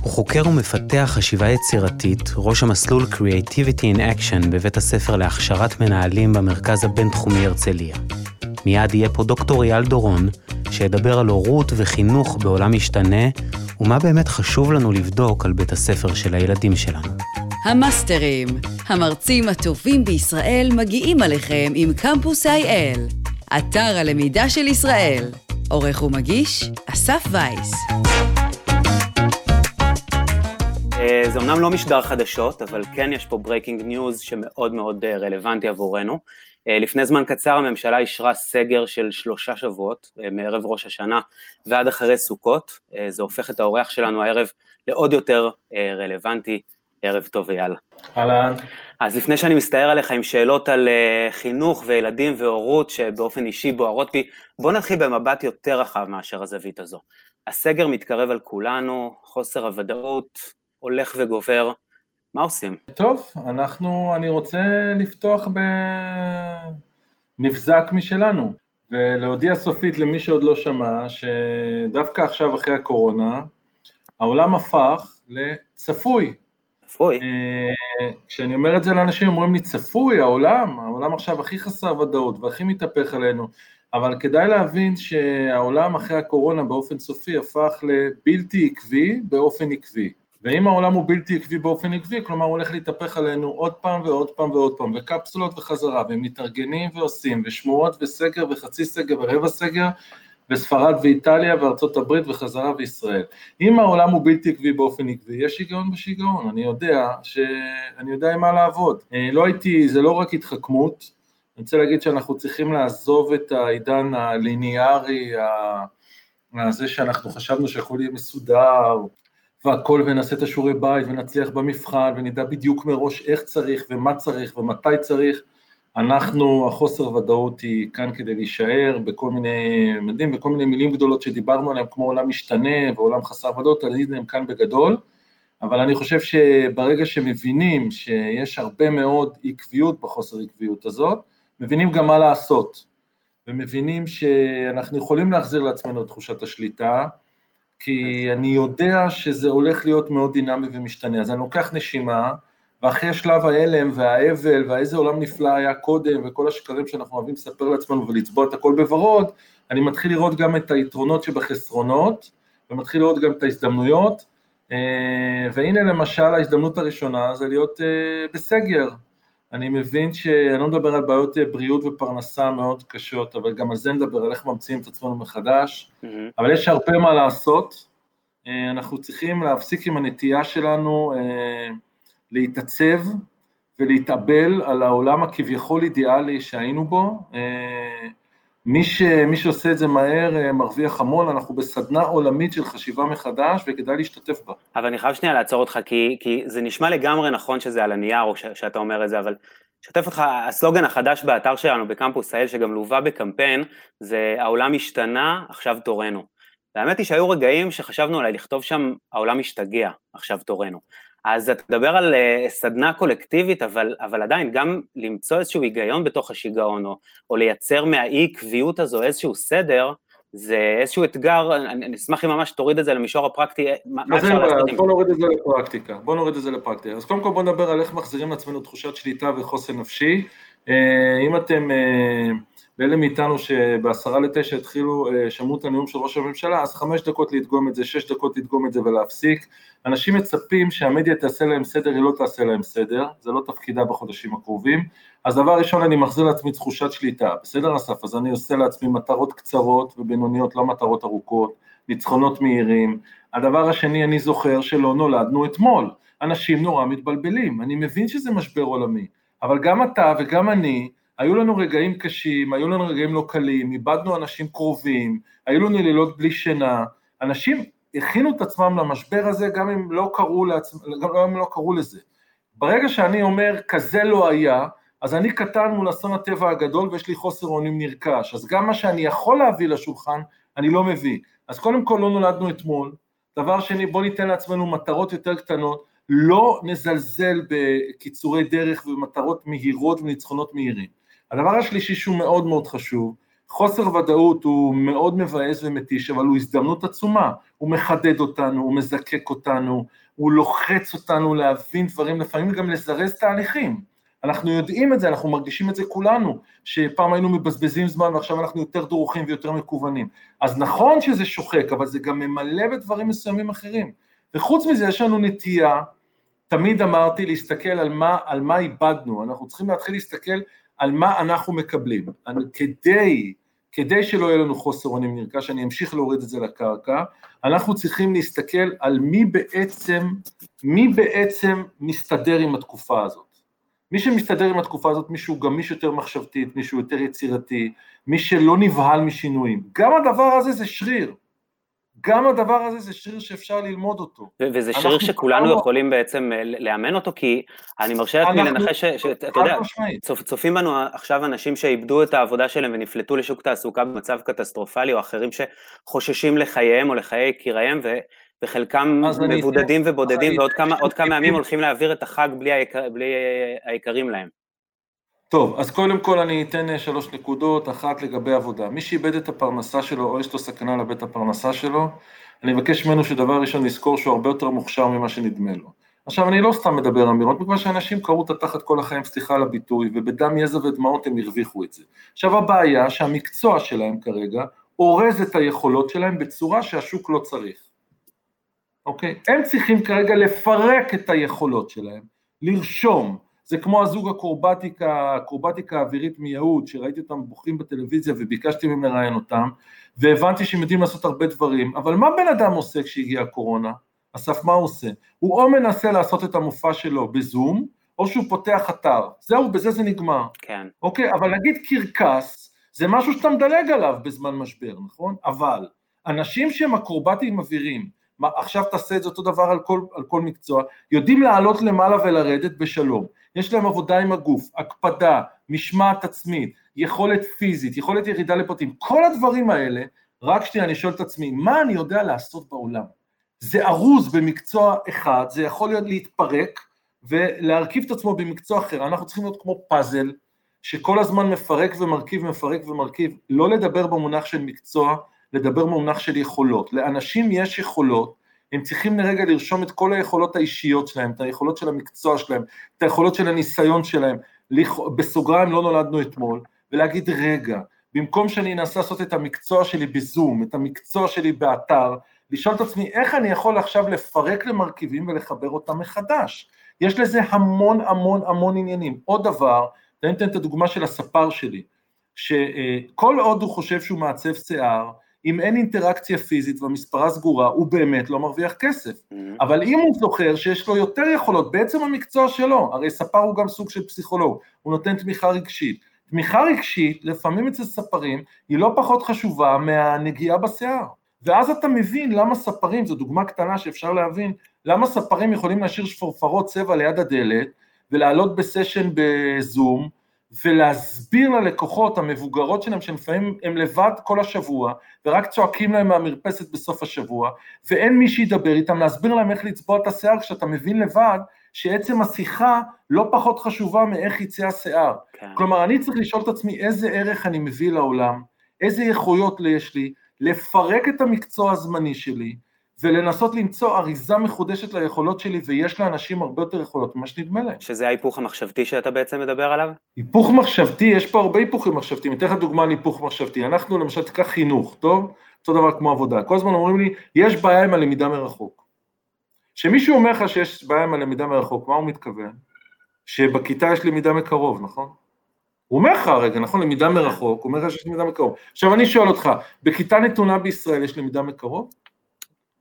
הוא חוקר ומפתח חשיבה יצירתית, ראש המסלול Creativity in Action בבית הספר להכשרת מנהלים במרכז הבינתחומי הרצליה. מיד יהיה פה דוקטור אייל דורון, שידבר על הורות וחינוך בעולם משתנה, ומה באמת חשוב לנו לבדוק על בית הספר של הילדים שלנו. המאסטרים, המרצים הטובים בישראל מגיעים עליכם עם קמפוס IL, אתר הלמידה של ישראל. עורך ומגיש, אסף וייס. אה, זה אמנם לא משדר חדשות, אבל כן יש פה breaking news שמאוד מאוד אה, רלוונטי עבורנו. אה, לפני זמן קצר הממשלה אישרה סגר של שלושה שבועות, מערב ראש השנה ועד אחרי סוכות. זה הופך את האורח שלנו הערב לעוד יותר רלוונטי. ערב טוב אייל. אהלן. אז לפני שאני מסתער עליך עם שאלות על חינוך וילדים והורות שבאופן אישי בוערות בי, בוא נתחיל במבט יותר רחב מאשר הזווית הזו. הסגר מתקרב על כולנו, חוסר הוודאות, הולך וגובר, מה עושים? טוב, אנחנו, אני רוצה לפתוח בנבזק משלנו, ולהודיע סופית למי שעוד לא שמע, שדווקא עכשיו אחרי הקורונה, העולם הפך לצפוי. צפוי. אה, כשאני אומר את זה לאנשים, אומרים לי, צפוי, העולם, העולם עכשיו הכי חסר ודאות והכי מתהפך עלינו, אבל כדאי להבין שהעולם אחרי הקורונה באופן סופי הפך לבלתי עקבי באופן עקבי. ואם העולם הוא בלתי עקבי באופן עקבי, כלומר הוא הולך להתהפך עלינו עוד פעם ועוד פעם ועוד פעם, וקפסולות וחזרה, ומתארגנים ועושים, ושמועות וסגר וחצי סגר ורבע סגר, וספרד ואיטליה וארצות הברית וחזרה וישראל. אם העולם הוא בלתי עקבי באופן עקבי, יש היגיון בשיגעון, אני יודע ש... אני יודע עם מה לעבוד. אה, לא הייתי, זה לא רק התחכמות, אני רוצה להגיד שאנחנו צריכים לעזוב את העידן הליניארי, הזה שאנחנו חשבנו שהכל יהיה מסודר, והכל ונעשה את השיעורי בית ונצליח במבחן ונדע בדיוק מראש איך צריך ומה צריך ומתי צריך, אנחנו, החוסר ודאות היא כאן כדי להישאר בכל מיני מדהים, בכל מיני מילים גדולות שדיברנו עליהן כמו עולם משתנה ועולם חסר ודאות, אני הם כאן בגדול, אבל אני חושב שברגע שמבינים שיש הרבה מאוד עקביות בחוסר עקביות הזאת, מבינים גם מה לעשות, ומבינים שאנחנו יכולים להחזיר לעצמנו את תחושת השליטה, כי אני יודע שזה הולך להיות מאוד דינמי ומשתנה, אז אני לוקח נשימה, ואחרי שלב ההלם והאבל והאיזה עולם נפלא היה קודם וכל השקרים שאנחנו אוהבים לספר לעצמנו ולצבוע את הכל בוורוד, אני מתחיל לראות גם את היתרונות שבחסרונות ומתחיל לראות גם את ההזדמנויות. אה, והנה למשל ההזדמנות הראשונה זה להיות אה, בסגר, אני מבין שאני לא מדבר על בעיות אה, בריאות ופרנסה מאוד קשות, אבל גם על זה נדבר, על איך ממציאים את עצמנו מחדש, mm-hmm. אבל יש הרבה מה לעשות, אנחנו צריכים להפסיק עם הנטייה שלנו להתעצב ולהתאבל על העולם הכביכול אידיאלי שהיינו בו. מי, ש, מי שעושה את זה מהר אה, מרוויח המון, אנחנו בסדנה עולמית של חשיבה מחדש וכדאי להשתתף בה. אבל אני חייב שנייה לעצור אותך, כי, כי זה נשמע לגמרי נכון שזה על הנייר או ש, שאתה אומר את זה, אבל אשתף אותך, הסלוגן החדש באתר שלנו בקמפוס האל, שגם לווה בקמפיין, זה העולם השתנה, עכשיו תורנו. והאמת היא שהיו רגעים שחשבנו אולי לכתוב שם העולם משתגע, עכשיו תורנו. אז אתה מדבר על uh, סדנה קולקטיבית, אבל, אבל עדיין גם למצוא איזשהו היגיון בתוך השיגעון, או, או לייצר מהאי עקביות הזו איזשהו סדר, זה איזשהו אתגר, אני, אני אשמח אם ממש תוריד את זה למישור הפרקטי, מה אפשר לעשות עם זה? בוא נוריד את זה לפרקטיקה, בוא נוריד את זה לפרקטיקה. אז קודם כל בוא נדבר על איך מחזירים לעצמנו תחושת שליטה וחוסן נפשי. אה, אם אתם... ואלה מאיתנו שבעשרה לתשע התחילו, אה, שמעו את הנאום של ראש הממשלה, אז חמש דקות לדגום את זה, שש דקות לדגום את זה ולהפסיק. אנשים מצפים שהמדיה תעשה להם סדר, היא לא תעשה להם סדר, זה לא תפקידה בחודשים הקרובים. אז דבר ראשון, אני מחזיר לעצמי תחושת שליטה, בסדר אסף? אז אני עושה לעצמי מטרות קצרות ובינוניות, לא מטרות ארוכות, ניצחונות מהירים. הדבר השני, אני זוכר שלא נולדנו אתמול. אנשים נורא מתבלבלים, אני מבין שזה משבר עולמי, אבל גם אתה וגם אני, היו לנו רגעים קשים, היו לנו רגעים לא קלים, איבדנו אנשים קרובים, היו לנו לילות בלי שינה, אנשים הכינו את עצמם למשבר הזה גם אם לא קראו, לעצמם, גם אם לא קראו לזה. ברגע שאני אומר, כזה לא היה, אז אני קטן מול אסון הטבע הגדול ויש לי חוסר אונים נרכש, אז גם מה שאני יכול להביא לשולחן, אני לא מביא. אז קודם כל לא נולדנו אתמול, דבר שני, בוא ניתן לעצמנו מטרות יותר קטנות, לא נזלזל בקיצורי דרך ומטרות מהירות וניצחונות מהירים. הדבר השלישי שהוא מאוד מאוד חשוב, חוסר ודאות הוא מאוד מבאס ומתיש, אבל הוא הזדמנות עצומה, הוא מחדד אותנו, הוא מזקק אותנו, הוא לוחץ אותנו להבין דברים, לפעמים גם לזרז תהליכים. אנחנו יודעים את זה, אנחנו מרגישים את זה כולנו, שפעם היינו מבזבזים זמן ועכשיו אנחנו יותר דרוכים ויותר מקוונים. אז נכון שזה שוחק, אבל זה גם ממלא בדברים מסוימים אחרים. וחוץ מזה יש לנו נטייה, תמיד אמרתי, להסתכל על מה, על מה איבדנו, אנחנו צריכים להתחיל להסתכל על מה אנחנו מקבלים. אני, כדי, כדי שלא יהיה לנו חוסר אונים נרכש, אני אמשיך להוריד את זה לקרקע, אנחנו צריכים להסתכל על מי בעצם, מי בעצם מסתדר עם התקופה הזאת. מי שמסתדר עם התקופה הזאת, מישהו גמיש יותר מחשבתית, מישהו יותר יצירתי, מי שלא נבהל משינויים. גם הדבר הזה זה שריר. גם הדבר הזה זה שריר שאפשר ללמוד אותו. וזה שריר שכולנו כבר... יכולים בעצם אה, לאמן אותו, כי אני מרשה לעצמי לנחש, שאתה יודע, צופ, צופים בנו עכשיו אנשים שאיבדו את העבודה שלהם ונפלטו לשוק תעסוקה במצב קטסטרופלי, או אחרים שחוששים לחייהם או לחיי יקיריהם, וחלקם מבודדים. ובודדים, ועוד כמה, כמה ימים הולכים להעביר את החג בלי, היקר, בלי היקרים להם. טוב, אז קודם כל אני אתן אה, שלוש נקודות, אחת לגבי עבודה. מי שאיבד את הפרנסה שלו או יש לו סכנה לאבד את הפרנסה שלו, אני מבקש ממנו שדבר ראשון לזכור שהוא הרבה יותר מוכשר ממה שנדמה לו. עכשיו, אני לא סתם מדבר אמירות, מכיוון שאנשים קראו את התחת כל החיים, סליחה על הביטוי, ובדם, יזע ודמעות הם הרוויחו את זה. עכשיו, הבעיה שהמקצוע שלהם כרגע אורז את היכולות שלהם בצורה שהשוק לא צריך. אוקיי? הם צריכים כרגע לפרק את היכולות שלהם, לרשום, זה כמו הזוג הקורבטיקה, הקורבטיקה האווירית מיהוד, שראיתי אותם בוכים בטלוויזיה וביקשתי מהם לראיין אותם, והבנתי שהם יודעים לעשות הרבה דברים, אבל מה בן אדם עושה כשהגיעה הקורונה? אסף, מה הוא עושה? הוא או מנסה לעשות את המופע שלו בזום, או שהוא פותח אתר. זהו, בזה זה נגמר. כן. אוקיי, אבל נגיד קרקס, זה משהו שאתה מדלג עליו בזמן משבר, נכון? אבל אנשים שהם אקרובטים אווירים, עכשיו תעשה את זה אותו דבר על כל, על כל מקצוע, יודעים לעלות למעלה ולרדת בשלום. יש להם עבודה עם הגוף, הקפדה, משמעת עצמית, יכולת פיזית, יכולת ירידה לפרטים, כל הדברים האלה, רק שנייה אני שואל את עצמי, מה אני יודע לעשות בעולם? זה ארוז במקצוע אחד, זה יכול להיות להתפרק ולהרכיב את עצמו במקצוע אחר, אנחנו צריכים להיות כמו פאזל, שכל הזמן מפרק ומרכיב, מפרק ומרכיב, לא לדבר במונח של מקצוע, לדבר במונח של יכולות. לאנשים יש יכולות, הם צריכים לרגע לרשום את כל היכולות האישיות שלהם, את היכולות של המקצוע שלהם, את היכולות של הניסיון שלהם, בסוגריים לא נולדנו אתמול, ולהגיד רגע, במקום שאני אנסה לעשות את המקצוע שלי בזום, את המקצוע שלי באתר, לשאול את עצמי איך אני יכול עכשיו לפרק למרכיבים ולחבר אותם מחדש. יש לזה המון המון המון עניינים. עוד דבר, אני אתן את הדוגמה של הספר שלי, שכל עוד הוא חושב שהוא מעצב שיער, אם אין אינטראקציה פיזית והמספרה סגורה, הוא באמת לא מרוויח כסף. Mm-hmm. אבל אם הוא זוכר שיש לו יותר יכולות, בעצם המקצוע שלו, הרי ספר הוא גם סוג של פסיכולוג, הוא נותן תמיכה רגשית. תמיכה רגשית, לפעמים אצל ספרים, היא לא פחות חשובה מהנגיעה בשיער. ואז אתה מבין למה ספרים, זו דוגמה קטנה שאפשר להבין, למה ספרים יכולים להשאיר שפורפרות צבע ליד הדלת, ולעלות בסשן בזום, ולהסביר ללקוחות המבוגרות שלהם, שלפעמים הם לבד כל השבוע, ורק צועקים להם מהמרפסת בסוף השבוע, ואין מי שידבר איתם, להסביר להם איך לצבוע את השיער, כשאתה מבין לבד שעצם השיחה לא פחות חשובה מאיך יצא השיער. כן. כלומר, אני צריך לשאול את עצמי איזה ערך אני מביא לעולם, איזה איכויות יש לי, לפרק את המקצוע הזמני שלי, ולנסות למצוא אריזה מחודשת ליכולות שלי, ויש לאנשים הרבה יותר יכולות ממה שנדמה להם. שזה ההיפוך המחשבתי שאתה בעצם מדבר עליו? היפוך מחשבתי, יש פה הרבה היפוכים מחשבתיים, אתן לך דוגמה על היפוך מחשבתי. אנחנו למשל, תיקח חינוך, טוב? אותו דבר כמו עבודה. כל הזמן אומרים לי, יש בעיה עם הלמידה מרחוק. כשמישהו אומר לך שיש בעיה עם הלמידה מרחוק, מה הוא מתכוון? שבכיתה יש למידה מקרוב, נכון? הוא אומר לך רגע, נכון, למידה מרחוק, הוא אומר לך שיש למידה מקרוב. עכשיו אני שואל אותך, בכיתה נתונה בישראל יש למידה מקרוב?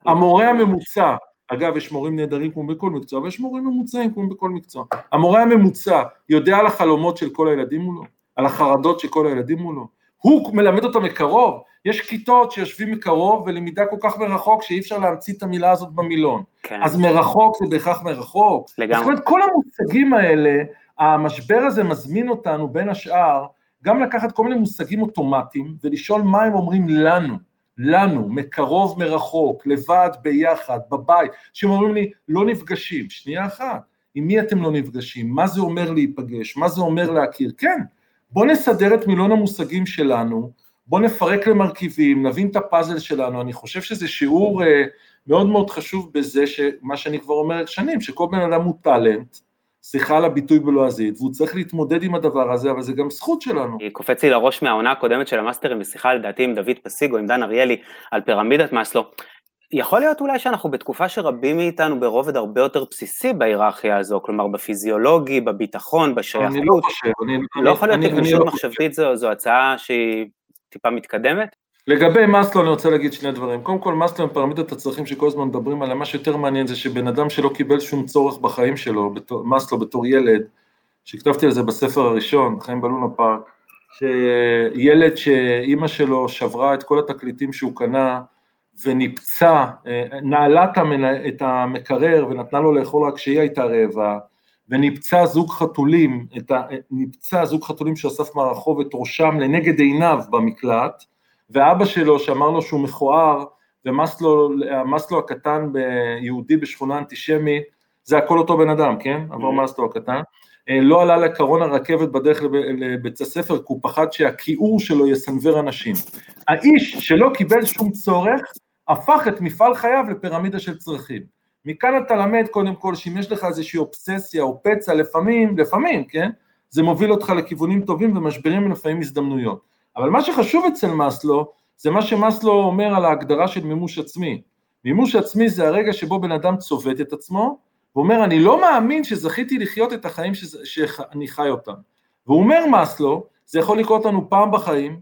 המורה הממוצע, אגב, יש מורים נהדרים כמו בכל מקצוע, ויש מורים ממוצעים כמו בכל מקצוע. המורה הממוצע יודע על החלומות של כל הילדים מולו, על החרדות של כל הילדים מולו. הוא מלמד אותם מקרוב, יש כיתות שיושבים מקרוב ולמידה כל כך מרחוק שאי אפשר להמציא את המילה הזאת במילון. כן. אז מרחוק זה בהכרח מרחוק. לגמרי. זאת אומרת, כל המושגים האלה, המשבר הזה מזמין אותנו בין השאר, גם לקחת כל מיני מושגים אוטומטיים ולשאול מה הם אומרים לנו. לנו, מקרוב מרחוק, לבד, ביחד, בבית, שהם אומרים לי, לא נפגשים, שנייה אחת, עם מי אתם לא נפגשים? מה זה אומר להיפגש? מה זה אומר להכיר? כן, בואו נסדר את מילון המושגים שלנו, בוא נפרק למרכיבים, נבין את הפאזל שלנו, אני חושב שזה שיעור אה, מאוד מאוד חשוב בזה, שמה שאני כבר אומר שנים, שכל בן אדם הוא טאלנט, סליחה על הביטוי בלועזית, והוא צריך להתמודד עם הדבר הזה, אבל זה גם זכות שלנו. קופץ לי לראש מהעונה הקודמת של המאסטרים בשיחה לדעתי עם דוד פסיגו, עם דן אריאלי, על פירמידת מאסלו. יכול להיות אולי שאנחנו בתקופה שרבים מאיתנו ברובד הרבה יותר בסיסי בהיררכיה הזו, כלומר בפיזיולוגי, בביטחון, בשייכות. אני לא חושב, אני... לא יכול להיות גמישות לא מחשבתית זו הצעה שהיא טיפה מתקדמת? לגבי מאסלו אני רוצה להגיד שני דברים. קודם כל, מאסלו הם פרמידת הצרכים שכל הזמן מדברים עליהם, מה שיותר מעניין זה שבן אדם שלא קיבל שום צורך בחיים שלו, מאסלו בתור ילד, שכתבתי על זה בספר הראשון, חיים בלונה פארק, שילד שאימא שלו שברה את כל התקליטים שהוא קנה וניפצה, אה, נעלה את המקרר ונתנה לו לאכול רק כשהיא הייתה רעבה, וניפצה זוג חתולים, ה... ניפצה זוג חתולים שאסף מהרחוב את ראשם לנגד עיניו במקלט, ואבא שלו שאמר לו שהוא מכוער, ומסלו הקטן ביהודי בשכונה אנטישמית, זה הכל אותו בן אדם, כן? עבר mm-hmm. מסלו הקטן. אה, לא עלה לקרון הרכבת בדרך לבית הספר, כי הוא פחד שהכיעור שלו יסנוור אנשים. האיש שלא קיבל שום צורך, הפך את מפעל חייו לפירמידה של צרכים. מכאן אתה למד קודם כל שאם יש לך איזושהי אובססיה או פצע, לפעמים, לפעמים, כן? זה מוביל אותך לכיוונים טובים ומשברים ולפעמים הזדמנויות. אבל מה שחשוב אצל מאסלו, זה מה שמאסלו אומר על ההגדרה של מימוש עצמי. מימוש עצמי זה הרגע שבו בן אדם צובט את עצמו, ואומר, אני לא מאמין שזכיתי לחיות את החיים שאני חי אותם. והוא אומר מאסלו, זה יכול לקרות לנו פעם בחיים,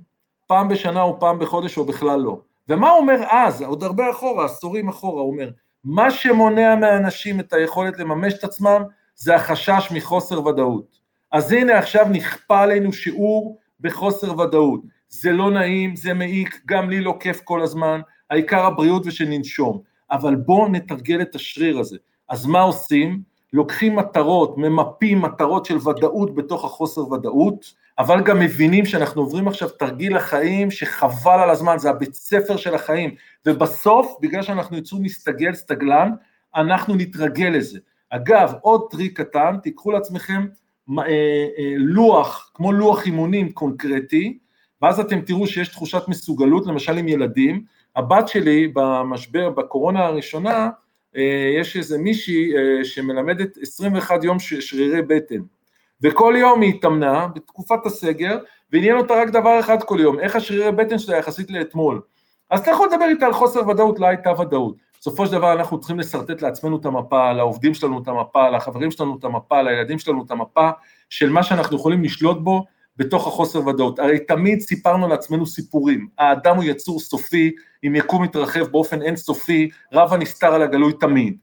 פעם בשנה או פעם בחודש או בכלל לא. ומה הוא אומר אז, עוד הרבה אחורה, עשורים אחורה, הוא אומר, מה שמונע מאנשים את היכולת לממש את עצמם, זה החשש מחוסר ודאות. אז הנה עכשיו נכפה עלינו שיעור בחוסר ודאות. זה לא נעים, זה מעיק, גם לי לא כיף כל הזמן, העיקר הבריאות ושננשום. אבל בואו נתרגל את השריר הזה. אז מה עושים? לוקחים מטרות, ממפים מטרות של ודאות בתוך החוסר ודאות, אבל גם מבינים שאנחנו עוברים עכשיו תרגיל החיים שחבל על הזמן, זה הבית ספר של החיים, ובסוף, בגלל שאנחנו יצאו מסתגל, סתגלן, אנחנו נתרגל לזה. אגב, עוד טריק קטן, תיקחו לעצמכם לוח, כמו לוח אימונים קונקרטי, ואז אתם תראו שיש תחושת מסוגלות, למשל עם ילדים. הבת שלי במשבר, בקורונה הראשונה, אה, יש איזה מישהי שמלמדת 21 יום שרירי בטן, וכל יום היא התאמנה בתקופת הסגר, ועניין אותה רק דבר אחד כל יום, איך השרירי בטן שלה יחסית לאתמול. אז אתה יכול לדבר איתה על חוסר ודאות, לא הייתה ודאות. בסופו של דבר אנחנו צריכים לשרטט לעצמנו את המפה, לעובדים שלנו את המפה, לחברים שלנו את המפה, לילדים שלנו את המפה של מה שאנחנו יכולים לשלוט בו בתוך החוסר ודאות. הרי תמיד סיפרנו לעצמנו סיפורים, האדם הוא יצור סופי, עם יקום מתרחב באופן אינסופי, רב הנסתר על הגלוי תמיד.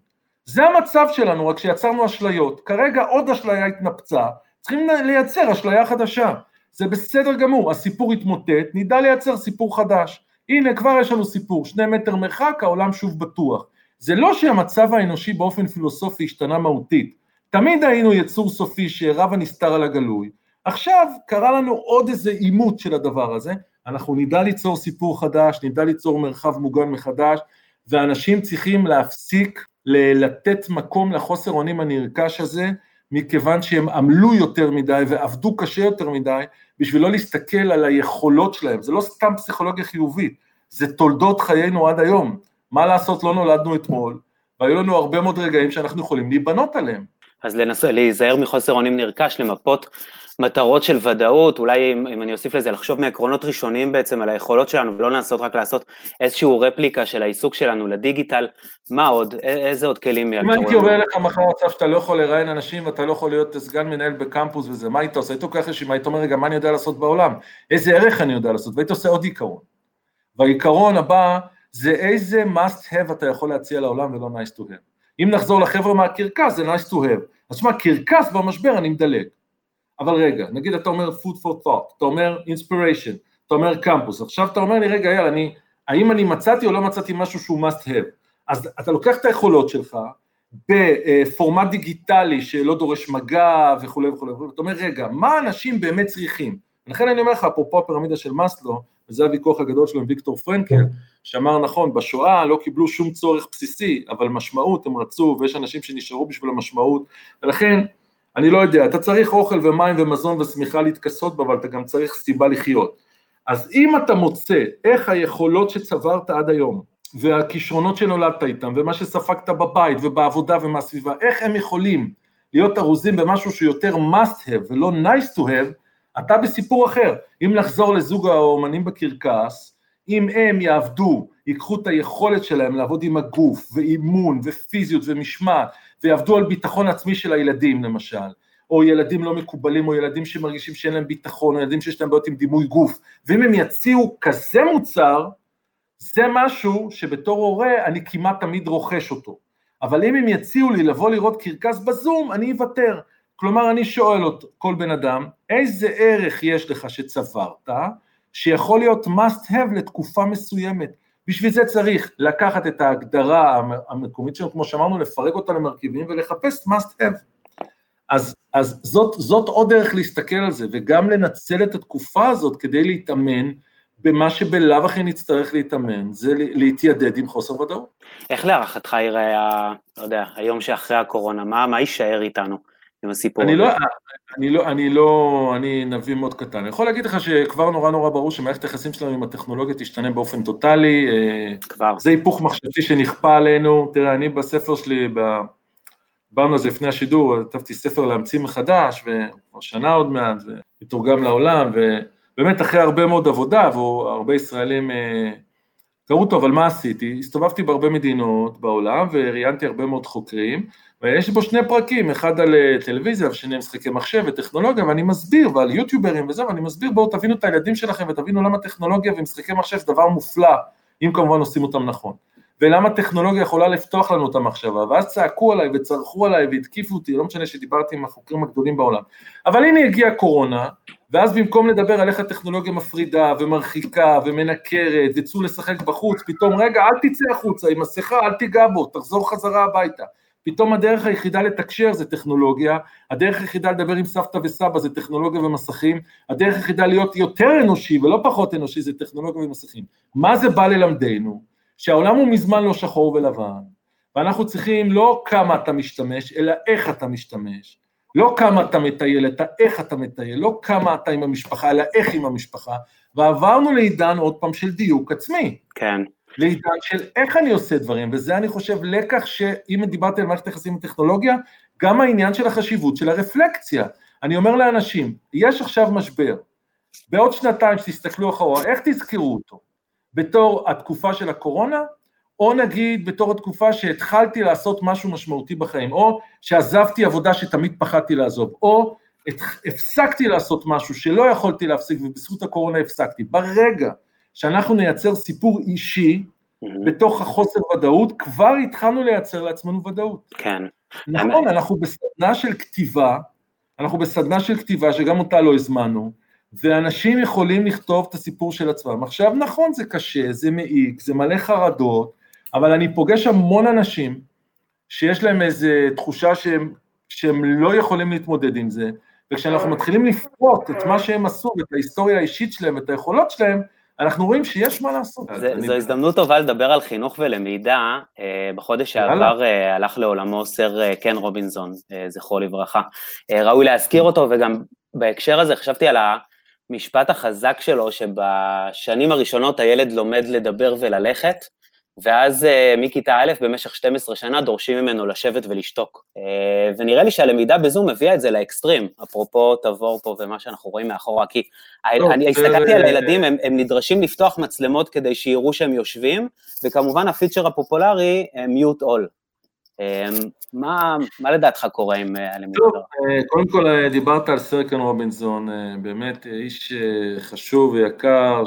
זה המצב שלנו, רק שיצרנו אשליות. כרגע עוד אשליה התנפצה, צריכים לייצר אשליה חדשה. זה בסדר גמור, הסיפור יתמוטט, נדע לייצר סיפור חדש. הנה כבר יש לנו סיפור, שני מטר מרחק, העולם שוב בטוח. זה לא שהמצב האנושי באופן פילוסופי השתנה מהותית, תמיד היינו יצור סופי שרב הנסתר על הגלוי, עכשיו קרה לנו עוד איזה עימות של הדבר הזה, אנחנו נדע ליצור סיפור חדש, נדע ליצור מרחב מוגן מחדש, ואנשים צריכים להפסיק לתת מקום לחוסר אונים הנרכש הזה, מכיוון שהם עמלו יותר מדי ועבדו קשה יותר מדי, בשביל לא להסתכל על היכולות שלהם, זה לא סתם פסיכולוגיה חיובית, זה תולדות חיינו עד היום. מה לעשות, לא נולדנו אתמול, והיו לנו הרבה מאוד רגעים שאנחנו יכולים להיבנות עליהם. אז לנסות, להיזהר מחוסר אונים נרכש, למפות מטרות של ודאות, אולי אם, אם אני אוסיף לזה, לחשוב מעקרונות ראשוניים בעצם על היכולות שלנו, ולא לנסות רק לעשות איזשהו רפליקה של העיסוק שלנו לדיגיטל, מה עוד, איזה עוד כלים אם הייתי אומר לך מחר מצב שאתה לא יכול לראיין אנשים ואתה לא יכול להיות סגן מנהל בקמפוס וזה, מה היית עושה? היית לוקח רשימה, היית אומר, רגע, מה אני יודע לעשות בעולם? איזה ערך אני יודע לעשות? והיית עושה עוד עיקרון. והעיקרון הבא, זה איזה must have אתה יכול להציע לעולם ולא nice to have. אם נחזור לחבר'ה מהקרקס, זה nice to have. אז תשמע, קרקס במשבר אני מדלג. אבל רגע, נגיד אתה אומר food for thought, אתה אומר inspiration, אתה אומר קמפוס, עכשיו אתה אומר לי, רגע, יאללה, אני, האם אני מצאתי או לא מצאתי משהו שהוא must have? אז אתה לוקח את היכולות שלך בפורמט דיגיטלי שלא דורש מגע וכולי וכולי, ואתה אומר, רגע, מה אנשים באמת צריכים? לכן אני אומר לך, אפרופו הפירמידה של מאסלו, וזה הוויכוח הגדול שלו עם ויקטור פרנקל, שאמר נכון, בשואה לא קיבלו שום צורך בסיסי, אבל משמעות הם רצו, ויש אנשים שנשארו בשביל המשמעות, ולכן, אני לא יודע, אתה צריך אוכל ומים ומזון ושמיכה להתכסות בה, אבל אתה גם צריך סיבה לחיות. אז אם אתה מוצא איך היכולות שצברת עד היום, והכישרונות שנולדת איתם, ומה שספגת בבית ובעבודה ומהסביבה, איך הם יכולים להיות ארוזים במשהו שהוא יותר must have ולא nice to have, אתה בסיפור אחר. אם לחזור לזוג האומנים בקרקס, אם הם יעבדו, ייקחו את היכולת שלהם לעבוד עם הגוף, ואימון, ופיזיות, ומשמעת, ויעבדו על ביטחון עצמי של הילדים למשל, או ילדים לא מקובלים, או ילדים שמרגישים שאין להם ביטחון, או ילדים שיש להם בעיות עם דימוי גוף, ואם הם יציעו כזה מוצר, זה משהו שבתור הורה אני כמעט תמיד רוכש אותו. אבל אם הם יציעו לי לבוא לראות קרקס בזום, אני אוותר. כלומר, אני שואל אותו, כל בן אדם, איזה ערך יש לך שצברת, שיכול להיות must have לתקופה מסוימת. בשביל זה צריך לקחת את ההגדרה המקומית שלנו, כמו שאמרנו, לפרק אותה למרכיבים ולחפש must have. אז, אז זאת, זאת עוד דרך להסתכל על זה, וגם לנצל את התקופה הזאת כדי להתאמן במה שבלאו הכי נצטרך להתאמן, זה להתיידד עם חוסר ודאות. איך להערכתך יראה, לא יודע, היום שאחרי הקורונה, מה, מה יישאר איתנו עם הסיפור אני לא, אני לא, אני לא, אני נביא מאוד קטן. אני יכול להגיד לך שכבר נורא נורא ברור שמערכת היחסים שלנו עם הטכנולוגיה תשתנה באופן טוטאלי. אה, כבר. זה היפוך מחשבתי שנכפה עלינו. תראה, אני בספר שלי, דיברנו על זה לפני השידור, כתבתי ספר להמציא מחדש, וכבר שנה עוד מעט, ומתורגם לעולם, ו... באמת אחרי הרבה מאוד עבודה, והרבה ישראלים אה, קראו אותו, אבל מה עשיתי? הסתובבתי בהרבה מדינות בעולם וראיינתי הרבה מאוד חוקרים, ויש בו שני פרקים, אחד על אה, טלוויזיה ושני משחקי מחשב וטכנולוגיה, ואני מסביר, ועל יוטיוברים וזה, ואני מסביר, בואו תבינו את הילדים שלכם ותבינו למה טכנולוגיה ומשחקי מחשב זה דבר מופלא, אם כמובן עושים אותם נכון. ולמה טכנולוגיה יכולה לפתוח לנו את המחשבה, ואז צעקו עליי וצרחו עליי והתקיפו אותי, לא משנה שדיברתי עם החוקרים הגדולים בעולם. אבל הנה הגיעה קורונה, ואז במקום לדבר על איך הטכנולוגיה מפרידה ומרחיקה ומנקרת וצאו לשחק בחוץ, פתאום רגע אל תצא החוצה עם מסכה, אל תיגע בו, תחזור חזרה הביתה. פתאום הדרך היחידה לתקשר זה טכנולוגיה, הדרך היחידה לדבר עם סבתא וסבא זה טכנולוגיה ומסכים, הדרך היחידה להיות יותר אנושי ולא פחות אנושי זה טכנולוגיה ומסכים. מה זה בא ללמדנו? שהעולם הוא מזמן לא שחור ולבן, ואנחנו צריכים לא כמה אתה משתמש, אלא איך אתה משתמש. לא כמה אתה מטייל, את איך אתה מטייל, לא כמה אתה עם המשפחה, אלא איך עם המשפחה, ועברנו לעידן עוד פעם של דיוק עצמי. כן. לעידן של איך אני עושה דברים, וזה אני חושב לקח שאם דיברתי על מערכת יחסים עם טכנולוגיה, גם העניין של החשיבות של הרפלקציה. אני אומר לאנשים, יש עכשיו משבר, בעוד שנתיים שתסתכלו אחורה, איך תזכרו אותו? בתור התקופה של הקורונה, או נגיד בתור התקופה שהתחלתי לעשות משהו משמעותי בחיים, או שעזבתי עבודה שתמיד פחדתי לעזוב, או הפסקתי לעשות משהו שלא יכולתי להפסיק ובזכות הקורונה הפסקתי. ברגע שאנחנו נייצר סיפור אישי mm-hmm. בתוך החוסר ודאות, כבר התחלנו לייצר לעצמנו ודאות. כן. נכון, אנחנו בסדנה של כתיבה, אנחנו בסדנה של כתיבה שגם אותה לא הזמנו, ואנשים יכולים לכתוב את הסיפור של עצמם. עכשיו, נכון, זה קשה, זה מעיק, זה מלא חרדות, אבל אני פוגש המון אנשים שיש להם איזו תחושה שהם, שהם לא יכולים להתמודד עם זה, וכשאנחנו מתחילים לפרוט את מה שהם עשו, את ההיסטוריה האישית שלהם, את היכולות שלהם, אנחנו רואים שיש מה לעשות. זה. זו הזדמנות טובה לדבר על חינוך ולמידה. אה, בחודש שעבר אה, הלך לעולמו סר אה, קן רובינזון, זכרו לברכה. ראוי להזכיר אותו, וגם בהקשר הזה חשבתי על. המשפט החזק שלו, שבשנים הראשונות הילד לומד לדבר וללכת, ואז uh, מכיתה א' במשך 12 שנה דורשים ממנו לשבת ולשתוק. Uh, ונראה לי שהלמידה בזום הביאה את זה לאקסטרים, אפרופו תבור פה ומה שאנחנו רואים מאחורה, כי טוב, אני הסתכלתי על הילדים, הם, הם נדרשים לפתוח מצלמות כדי שיראו שהם יושבים, וכמובן הפיצ'ר הפופולרי, uh, אול. אמ, מה, מה לדעתך קורה עם אה, הלמידה? טוב, אה, קודם כל אה, דיברת על סרקן רובינזון, באמת איש חשוב ויקר,